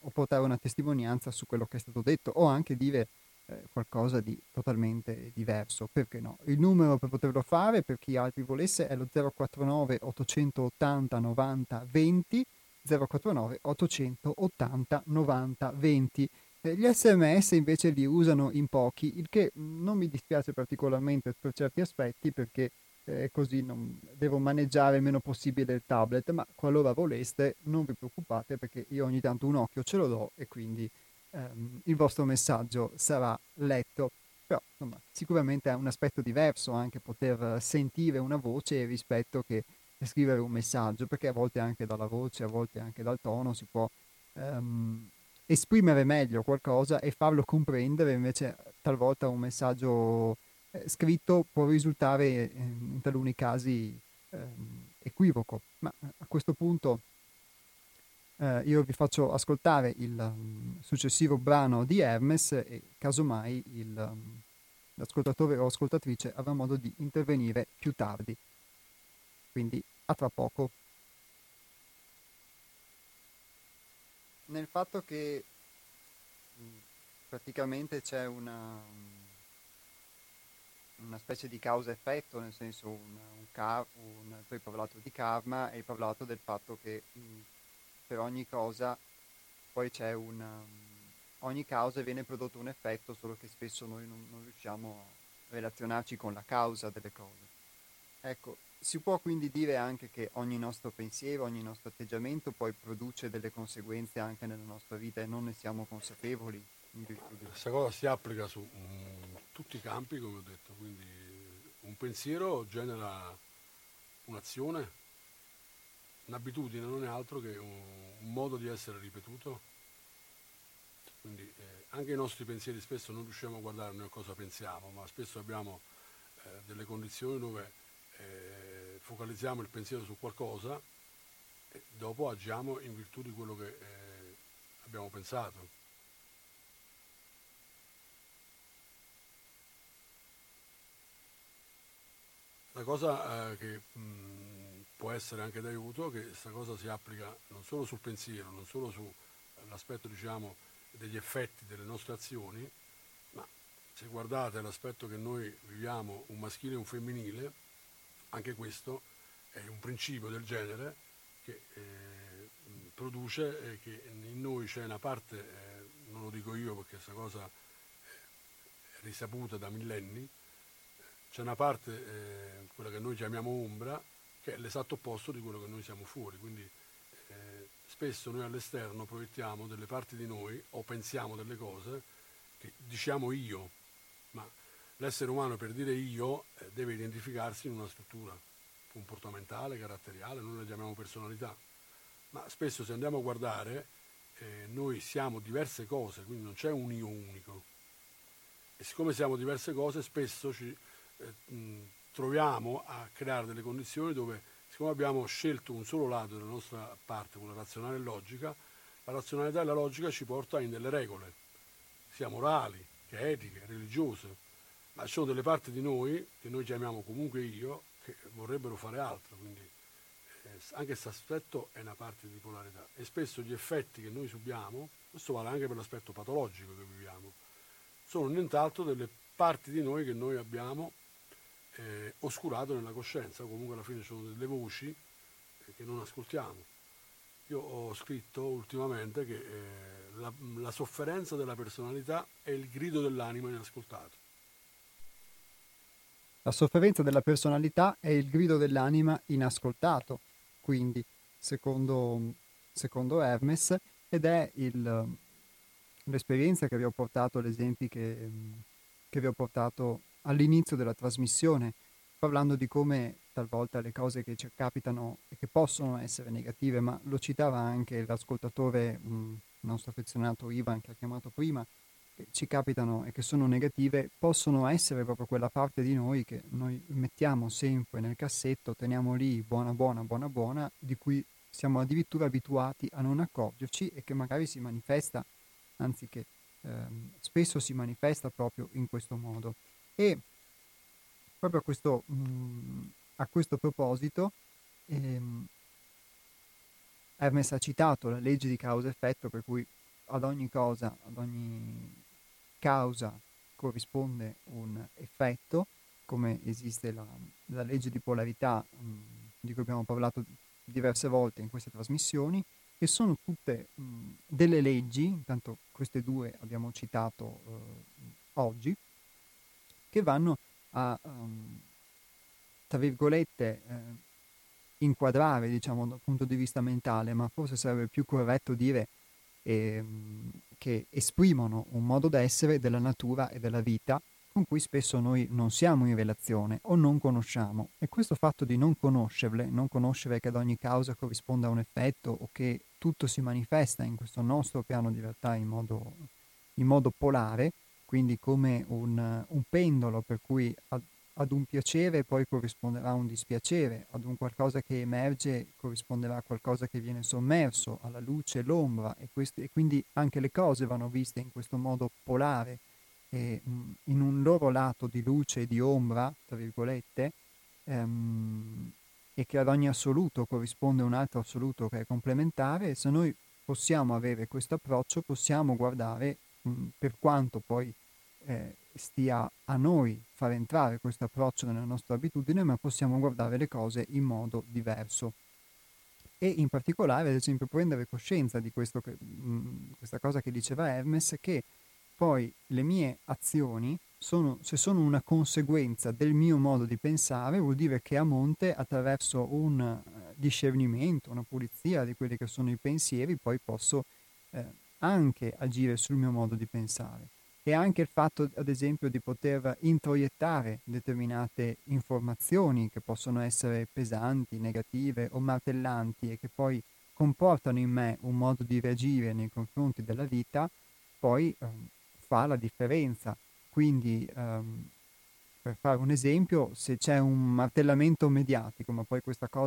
o portare una testimonianza su quello che è stato detto o anche dire eh, qualcosa di totalmente diverso, perché no? Il numero per poterlo fare, per chi altri volesse, è lo 049 880 90 20 049 880 90 20. Gli sms invece li usano in pochi, il che non mi dispiace particolarmente per certi aspetti perché eh, così non, devo maneggiare il meno possibile il tablet, ma qualora voleste non vi preoccupate perché io ogni tanto un occhio ce lo do e quindi ehm, il vostro messaggio sarà letto. Però insomma, sicuramente è un aspetto diverso anche poter sentire una voce rispetto che scrivere un messaggio, perché a volte anche dalla voce, a volte anche dal tono si può ehm, esprimere meglio qualcosa e farlo comprendere, invece talvolta un messaggio eh, scritto può risultare eh, in taluni casi eh, equivoco, ma eh, a questo punto eh, io vi faccio ascoltare il um, successivo brano di Hermes e casomai il, um, l'ascoltatore o ascoltatrice avrà modo di intervenire più tardi. Quindi a tra poco. Nel fatto che praticamente c'è una una specie di causa-effetto, nel senso un, un, car- un, tu hai parlato di karma e hai parlato del fatto che mh, per ogni cosa poi c'è un... Um, ogni causa viene prodotto un effetto, solo che spesso noi non, non riusciamo a relazionarci con la causa delle cose. Ecco, si può quindi dire anche che ogni nostro pensiero, ogni nostro atteggiamento poi produce delle conseguenze anche nella nostra vita e non ne siamo consapevoli. Questa cosa si applica su um, tutti i campi, come ho detto, quindi un pensiero genera un'azione, un'abitudine non è altro che un, un modo di essere ripetuto. Quindi eh, anche i nostri pensieri spesso non riusciamo a guardare noi cosa pensiamo, ma spesso abbiamo eh, delle condizioni dove eh, focalizziamo il pensiero su qualcosa e dopo agiamo in virtù di quello che eh, abbiamo pensato. La cosa eh, che mh, può essere anche d'aiuto è che questa cosa si applica non solo sul pensiero, non solo sull'aspetto diciamo, degli effetti delle nostre azioni, ma se guardate l'aspetto che noi viviamo un maschile e un femminile, anche questo è un principio del genere che eh, produce eh, che in noi c'è una parte, eh, non lo dico io perché questa cosa è risaputa da millenni, c'è una parte, eh, quella che noi chiamiamo ombra, che è l'esatto opposto di quello che noi siamo fuori. Quindi eh, spesso noi all'esterno proiettiamo delle parti di noi o pensiamo delle cose che diciamo io, ma l'essere umano per dire io eh, deve identificarsi in una struttura comportamentale, caratteriale, noi la chiamiamo personalità. Ma spesso se andiamo a guardare, eh, noi siamo diverse cose, quindi non c'è un io unico. E siccome siamo diverse cose, spesso ci eh, troviamo a creare delle condizioni dove, siccome abbiamo scelto un solo lato della nostra parte, quella razionale e logica, la razionalità e la logica ci porta in delle regole, sia morali che etiche, religiose, ma ci sono delle parti di noi, che noi chiamiamo comunque io, che vorrebbero fare altro, quindi eh, anche questo aspetto è una parte di polarità e spesso gli effetti che noi subiamo, questo vale anche per l'aspetto patologico che viviamo, sono nient'altro delle parti di noi che noi abbiamo eh, oscurato nella coscienza, comunque alla fine sono delle voci eh, che non ascoltiamo. Io ho scritto ultimamente che eh, la, la sofferenza della personalità è il grido dell'anima inascoltato. La sofferenza della personalità è il grido dell'anima inascoltato, quindi, secondo, secondo Hermes, ed è il, l'esperienza che vi ho portato, gli esempi che, che vi ho portato all'inizio della trasmissione, parlando di come talvolta le cose che ci capitano e che possono essere negative, ma lo citava anche l'ascoltatore, il nostro affezionato Ivan che ha chiamato prima, ci capitano e che sono negative, possono essere proprio quella parte di noi che noi mettiamo sempre nel cassetto, teniamo lì buona buona buona buona, di cui siamo addirittura abituati a non accorgerci e che magari si manifesta, anzi che ehm, spesso si manifesta proprio in questo modo. E proprio a questo, mh, mm, a questo proposito, ehm, Hermes ha citato la legge di causa-effetto per cui ad ogni cosa, ad ogni causa corrisponde un effetto, come esiste la, la legge di polarità mh, mm, di cui abbiamo parlato diverse volte in queste trasmissioni, e sono tutte mh, mm, delle leggi, intanto queste due abbiamo citato eh, oggi, che vanno a, um, tra virgolette, eh, inquadrare, diciamo, dal punto di vista mentale, ma forse sarebbe più corretto dire eh, che esprimono un modo d'essere della natura e della vita con cui spesso noi non siamo in relazione o non conosciamo. E questo fatto di non conoscerle, non conoscere che ad ogni causa corrisponda un effetto o che tutto si manifesta in questo nostro piano di realtà in modo, in modo polare, quindi come un, un pendolo per cui ad, un piacere poi corrisponderà un dispiacere, ad un qualcosa che emerge corrisponderà a qualcosa che viene sommerso, alla luce, l'ombra e, questi, e quindi anche le cose vanno viste in questo modo polare, e, in un loro lato di luce e di ombra, tra virgolette, ehm, e che ad ogni assoluto corrisponde un altro assoluto che è complementare, se noi possiamo avere questo approccio, possiamo guardare per quanto poi eh, stia a noi far entrare questo approccio nella nostra abitudine, ma possiamo guardare le cose in modo diverso. E in particolare, ad esempio, prendere coscienza di che, mh, mm, questa cosa che diceva Hermes, che poi le mie azioni sono, se sono una conseguenza del mio modo di pensare, vuol dire che a monte, attraverso un uh, discernimento, una pulizia di quelli che sono i pensieri, poi posso eh, anche agire sul mio modo di pensare. E anche il fatto, ad esempio, di poter introiettare determinate informazioni che possono essere pesanti, negative o martellanti e che poi comportano in me un modo di reagire nei confronti della vita, poi eh, fa la differenza. Quindi, um, per fare un esempio, se c'è un martellamento mediatico, ma poi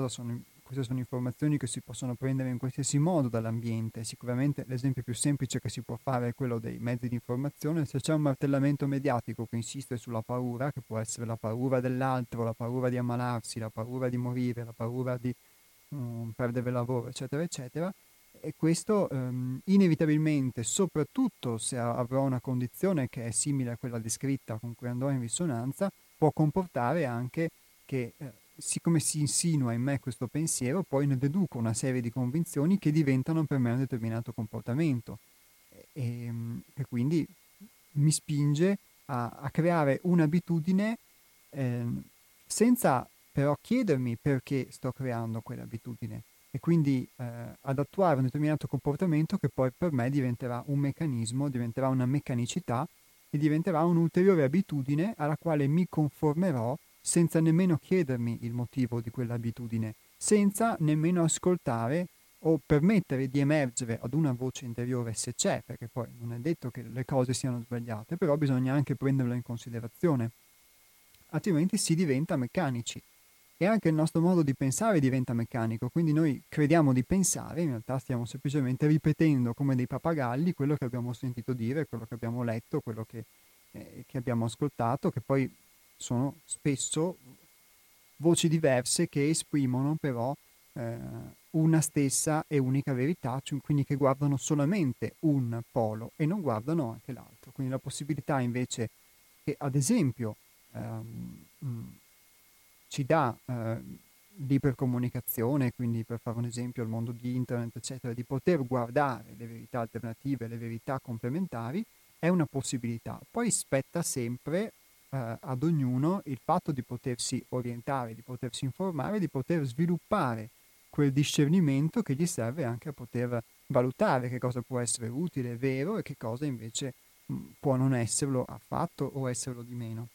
sono, queste sono informazioni che si possono prendere in qualsiasi modo dall'ambiente, sicuramente l'esempio più semplice che si può fare è quello dei mezzi di informazione, se c'è un martellamento mediatico che insiste sulla paura, che può essere la paura dell'altro, la paura di ammalarsi, la paura di morire, la paura di um, perdere il lavoro, eccetera, eccetera, e questo ehm, inevitabilmente, soprattutto se avrò una condizione che è simile a quella descritta con cui andrò in risonanza, può comportare anche che, eh, siccome si insinua in me questo pensiero, poi ne deduco una serie di convinzioni che diventano per me un determinato comportamento. E, ehm, e quindi mi spinge a, a creare un'abitudine eh, senza però chiedermi perché sto creando quell'abitudine. E quindi eh, ad attuare un determinato comportamento che poi per me diventerà un meccanismo, diventerà una meccanicità e diventerà un'ulteriore abitudine alla quale mi conformerò senza nemmeno chiedermi il motivo di quell'abitudine, senza nemmeno ascoltare o permettere di emergere ad una voce interiore se c'è, perché poi non è detto che le cose siano sbagliate, però bisogna anche prenderlo in considerazione, altrimenti si diventa meccanici. E anche il nostro modo di pensare diventa meccanico, quindi noi crediamo di pensare, in realtà stiamo semplicemente ripetendo come dei pappagalli quello che abbiamo sentito dire, quello che abbiamo letto, quello che, eh, che abbiamo ascoltato, che poi sono spesso voci diverse che esprimono però eh, una stessa e unica verità, cioè quindi che guardano solamente un polo e non guardano anche l'altro. Quindi la possibilità invece che ad esempio ehm, ci dà eh, l'ipercomunicazione, quindi per fare un esempio il mondo di internet, eccetera, di poter guardare le verità alternative, le verità complementari, è una possibilità. Poi spetta sempre eh, ad ognuno il fatto di potersi orientare, di potersi informare, di poter sviluppare quel discernimento che gli serve anche a poter valutare che cosa può essere utile, vero e che cosa invece mh, può non esserlo affatto o esserlo di meno.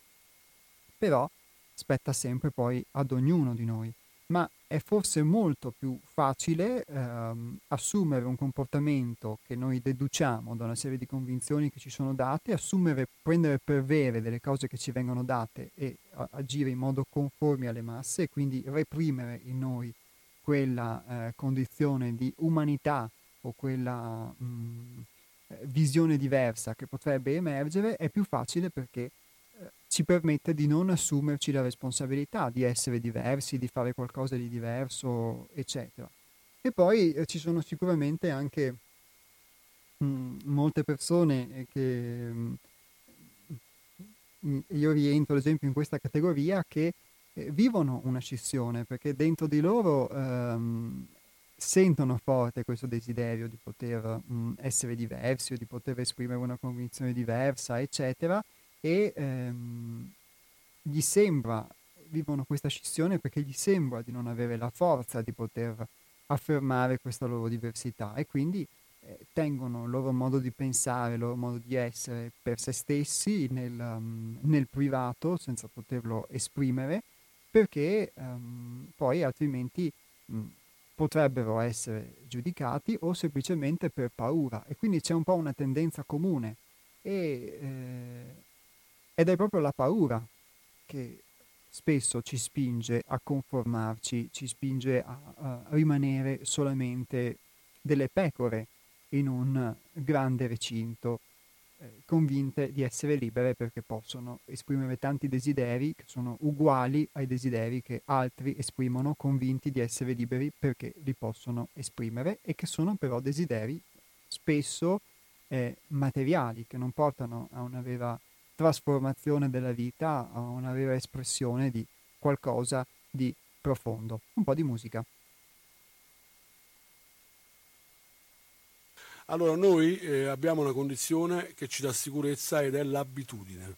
Però spetta sempre poi ad ognuno di noi, ma è forse molto più facile ehm, assumere un comportamento che noi deduciamo da una serie di convinzioni che ci sono date, assumere, prendere per vere delle cose che ci vengono date e a, agire in modo conforme alle masse e quindi reprimere in noi quella eh, condizione di umanità o quella mh, mm, eh, visione diversa che potrebbe emergere, è più facile perché ci permette di non assumerci la responsabilità di essere diversi, di fare qualcosa di diverso, eccetera. E poi eh, ci sono sicuramente anche mh, mm, molte persone eh, che mh, mm, io rientro ad esempio in questa categoria che eh, vivono una scissione perché dentro di loro ehm, sentono forte questo desiderio di poter mh, mm, essere diversi o di poter esprimere una convinzione diversa, eccetera, e ehm, gli sembra, vivono questa scissione perché gli sembra di non avere la forza di poter affermare questa loro diversità e quindi eh, tengono il loro modo di pensare, il loro modo di essere per se stessi nel, um, nel privato senza poterlo esprimere perché um, poi altrimenti um, potrebbero essere giudicati o semplicemente per paura. E quindi c'è un po' una tendenza comune. E eh, ed è proprio la paura che spesso ci spinge a conformarci, ci spinge a, a rimanere solamente delle pecore in un grande recinto, eh, convinte di essere libere perché possono esprimere tanti desideri che sono uguali ai desideri che altri esprimono, convinti di essere liberi perché li possono esprimere e che sono però desideri spesso eh, materiali, che non portano a una vera trasformazione della vita a una vera espressione di qualcosa di profondo. Un po' di musica. Allora, noi eh, abbiamo una condizione che ci dà sicurezza ed è l'abitudine.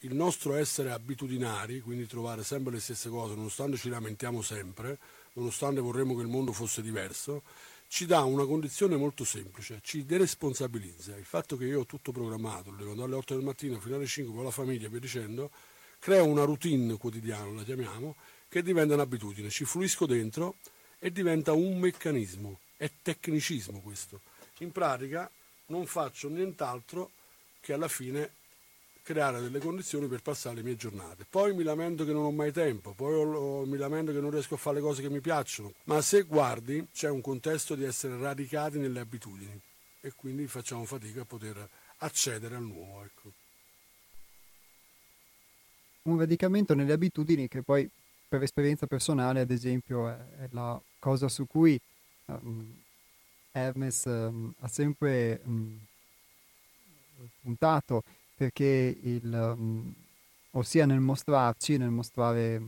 Il nostro essere abitudinari, quindi trovare sempre le stesse cose, nonostante ci lamentiamo sempre, nonostante vorremmo che il mondo fosse diverso, ci dà una condizione molto semplice, ci deresponsabilizza. Il fatto che io ho tutto programmato, devo andare alle 8 del mattino fino alle 5 con la famiglia via dicendo, crea una routine quotidiana, la chiamiamo, che diventa un'abitudine, ci fluisco dentro e diventa un meccanismo, è tecnicismo questo in pratica non faccio nient'altro che alla fine creare delle condizioni per passare le mie giornate. Poi mi lamento che non ho mai tempo, poi ho, mi lamento che non riesco a fare le cose che mi piacciono, ma se guardi c'è un contesto di essere radicati nelle abitudini e quindi facciamo fatica a poter accedere al nuovo. Ecco. Un radicamento nelle abitudini che poi per esperienza personale ad esempio è, è la cosa su cui um, Hermes um, ha sempre um, puntato perché il, um, ossia nel mostrarci, nel mostrare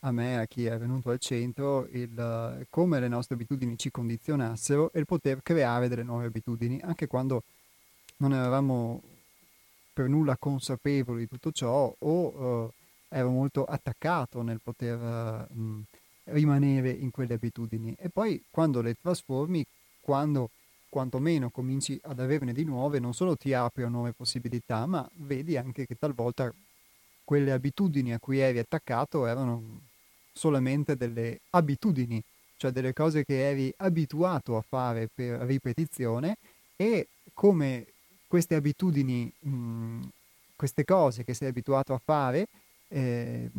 a me, a chi è venuto al centro, il, come le nostre abitudini ci condizionassero e il poter creare delle nuove abitudini, anche quando non eravamo per nulla consapevoli di tutto ciò o uh, ero molto attaccato nel poter uh, rimanere in quelle abitudini. E poi quando le trasformi quando quantomeno cominci ad averne di nuove, non solo ti apri a nuove possibilità, ma vedi anche che talvolta quelle abitudini a cui eri attaccato erano solamente delle abitudini, cioè delle cose che eri abituato a fare per ripetizione e come queste abitudini, mh, queste cose che sei abituato a fare, eh,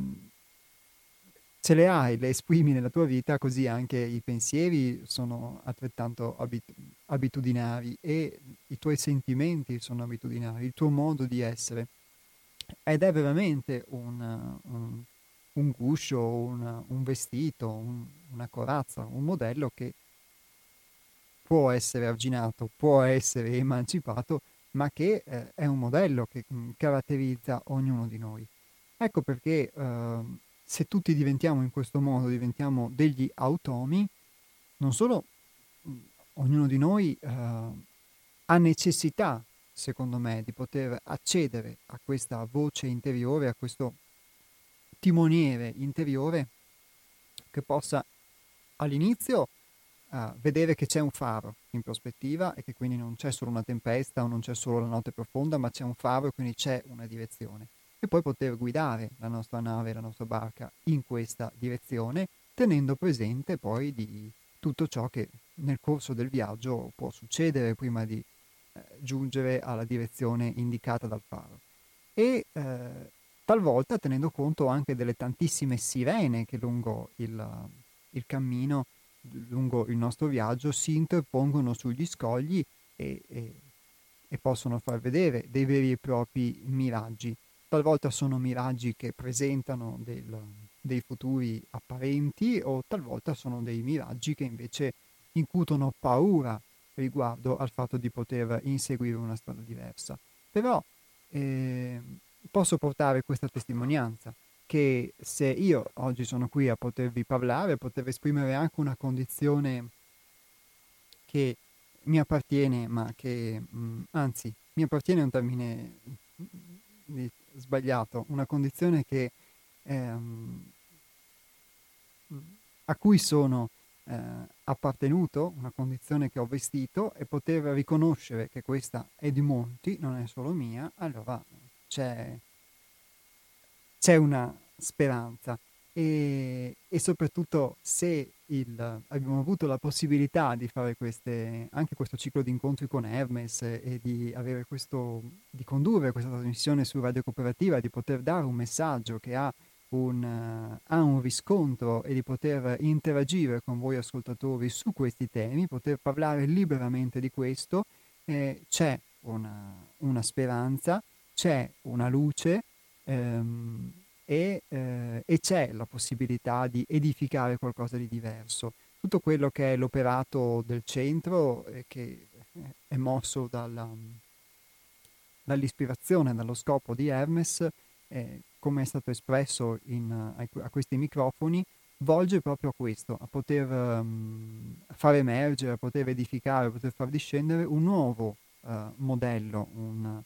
ce le hai, le esprimi nella tua vita, così anche i pensieri sono altrettanto abit- abitudinari e i tuoi sentimenti sono abitudinari, il tuo modo di essere. Ed è veramente un, un, un guscio, un, un vestito, un, una corazza, un modello che può essere arginato, può essere emancipato, ma che eh, è un modello che mh, caratterizza ognuno di noi. Ecco perché eh, se tutti diventiamo in questo modo, diventiamo degli automi, non solo ognuno di noi uh, ha necessità, secondo me, di poter accedere a questa voce interiore, a questo timoniere interiore che possa all'inizio uh, vedere che c'è un faro in prospettiva e che quindi non c'è solo una tempesta o non c'è solo la notte profonda, ma c'è un faro e quindi c'è una direzione. E poi poter guidare la nostra nave, la nostra barca in questa direzione, tenendo presente poi di tutto ciò che nel corso del viaggio può succedere prima di eh, giungere alla direzione indicata dal faro. E eh, talvolta tenendo conto anche delle tantissime sirene che lungo il, il cammino, lungo il nostro viaggio, si interpongono sugli scogli e, e, e possono far vedere dei veri e propri miraggi talvolta sono miraggi che presentano del, dei futuri apparenti o talvolta sono dei miraggi che invece incutono paura riguardo al fatto di poter inseguire una strada diversa. Però eh, posso portare questa testimonianza che se io oggi sono qui a potervi parlare, a poter esprimere anche una condizione che mi appartiene, ma che mh, anzi mi appartiene un termine sbagliato, una condizione che, ehm, a cui sono eh, appartenuto, una condizione che ho vestito e poter riconoscere che questa è di molti, non è solo mia, allora c'è, c'è una speranza. E, e soprattutto se il, abbiamo avuto la possibilità di fare queste, anche questo ciclo di incontri con Hermes e di, questo, di condurre questa trasmissione su Radio Cooperativa, di poter dare un messaggio che ha un, uh, ha un riscontro e di poter interagire con voi ascoltatori su questi temi, poter parlare liberamente di questo, eh, c'è una, una, speranza, c'è una luce. Ehm, e, eh, e c'è la possibilità di edificare qualcosa di diverso. Tutto quello che è l'operato del centro, eh, che è mosso dalla, dall'ispirazione, dallo scopo di Hermes, eh, come è stato espresso in, a, a, questi microfoni, volge proprio a questo, a poter um, far emergere, a poter edificare, a poter far discendere un nuovo uh, modello, un,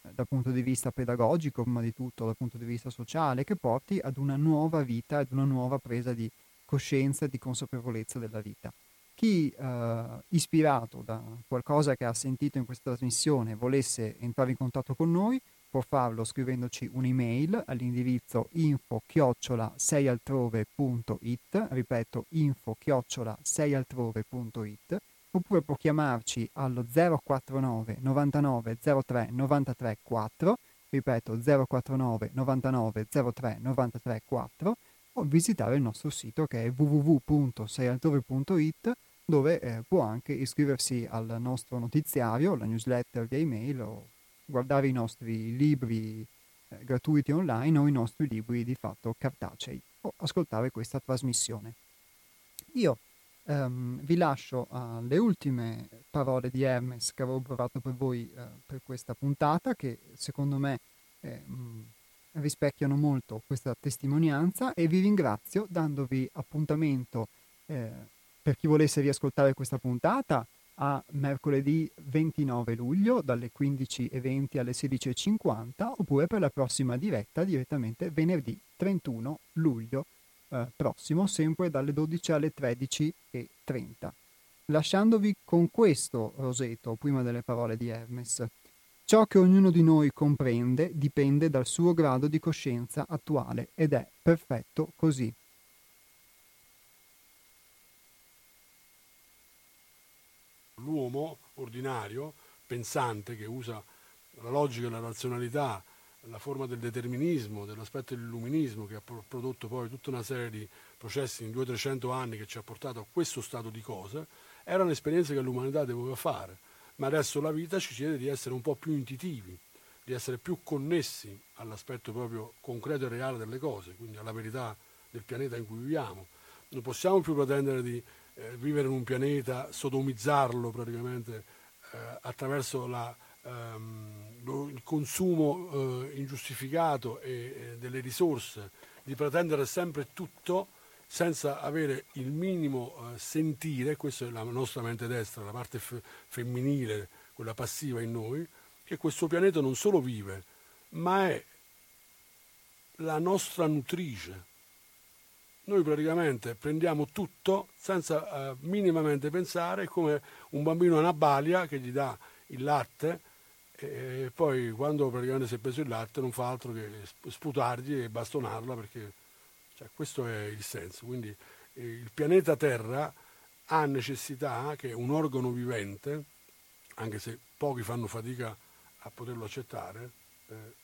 dal punto di vista pedagogico, prima di tutto dal punto di vista sociale, che porti ad una nuova vita, ad una nuova presa di coscienza e di consapevolezza della vita. Chi eh, ispirato da qualcosa che ha sentito in questa trasmissione volesse entrare in contatto con noi, può farlo scrivendoci un'email all'indirizzo info chiocciola seialtrove.it, ripeto info chiocciola seialtrove.it oppure può chiamarci allo 049 99 03 93 4, ripeto 049 99 03 93 4, o visitare il nostro sito che è www.seialtrove.it dove eh, può anche iscriversi al nostro notiziario, la newsletter via email o guardare i nostri libri eh, gratuiti online o i nostri libri di fatto cartacei o ascoltare questa trasmissione. Io Um, vi lascio alle ultime parole di Hermes che avevo provato per voi uh, per questa puntata, che secondo me eh, rispecchiano molto questa testimonianza e vi ringrazio dandovi appuntamento eh, per chi volesse riascoltare questa puntata a mercoledì 29 luglio dalle 15.20 alle 16.50 oppure per la prossima diretta direttamente venerdì 31 luglio eh, prossimo, sempre dalle 12 alle 13.30. Lasciandovi con questo roseto, prima delle parole di Hermes. Ciò che ognuno di noi comprende dipende dal suo grado di coscienza attuale ed è perfetto così. L'uomo ordinario, pensante, che usa la logica e la razionalità la forma del determinismo, dell'aspetto dell'illuminismo che ha prodotto poi tutta una serie di processi in 200-300 anni che ci ha portato a questo stato di cose, era un'esperienza che l'umanità doveva fare, ma adesso la vita ci chiede di essere un po' più intuitivi, di essere più connessi all'aspetto proprio concreto e reale delle cose, quindi alla verità del pianeta in cui viviamo. Non possiamo più pretendere di eh, vivere in un pianeta, sodomizzarlo praticamente eh, attraverso la ehm, il consumo eh, ingiustificato e delle risorse, di pretendere sempre tutto senza avere il minimo eh, sentire, questa è la nostra mente destra, la parte f- femminile, quella passiva in noi, che questo pianeta non solo vive, ma è la nostra nutrice. Noi praticamente prendiamo tutto senza eh, minimamente pensare, come un bambino a una balia che gli dà il latte e poi quando praticamente si è preso il latte non fa altro che sputargli e bastonarla perché cioè, questo è il senso. Quindi eh, il pianeta Terra ha necessità che un organo vivente, anche se pochi fanno fatica a poterlo accettare, eh,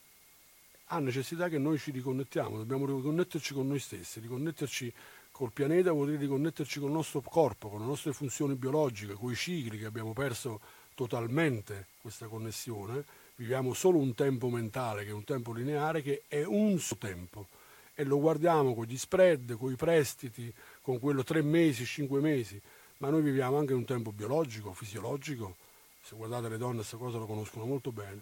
ha necessità che noi ci riconnettiamo, dobbiamo riconnetterci con noi stessi, riconnetterci col pianeta vuol dire riconnetterci con il nostro corpo, con le nostre funzioni biologiche, con i cicli che abbiamo perso totalmente questa connessione, viviamo solo un tempo mentale che è un tempo lineare che è un suo tempo. E lo guardiamo con gli spread, con i prestiti, con quello tre mesi, cinque mesi, ma noi viviamo anche un tempo biologico, fisiologico, se guardate le donne questa cosa lo conoscono molto bene,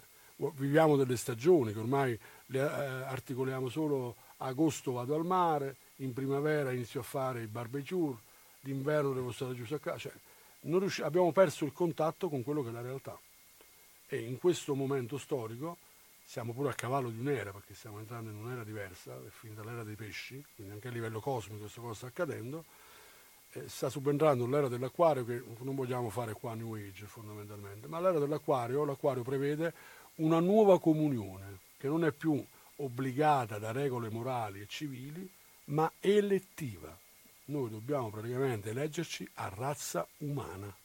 viviamo delle stagioni che ormai le eh, articoliamo solo agosto vado al mare, in primavera inizio a fare i barbecue, d'inverno devo stare giusto a casa, cioè, riusci- abbiamo perso il contatto con quello che è la realtà. E in questo momento storico siamo pure a cavallo di un'era, perché stiamo entrando in un'era diversa, è finita l'era dei pesci, quindi anche a livello cosmico questa cosa sta accadendo, eh, sta subentrando l'era dell'acquario che non vogliamo fare qua a New Age fondamentalmente, ma l'era dell'acquario, l'acquario prevede una nuova comunione che non è più obbligata da regole morali e civili, ma elettiva noi dobbiamo praticamente eleggerci a razza umana.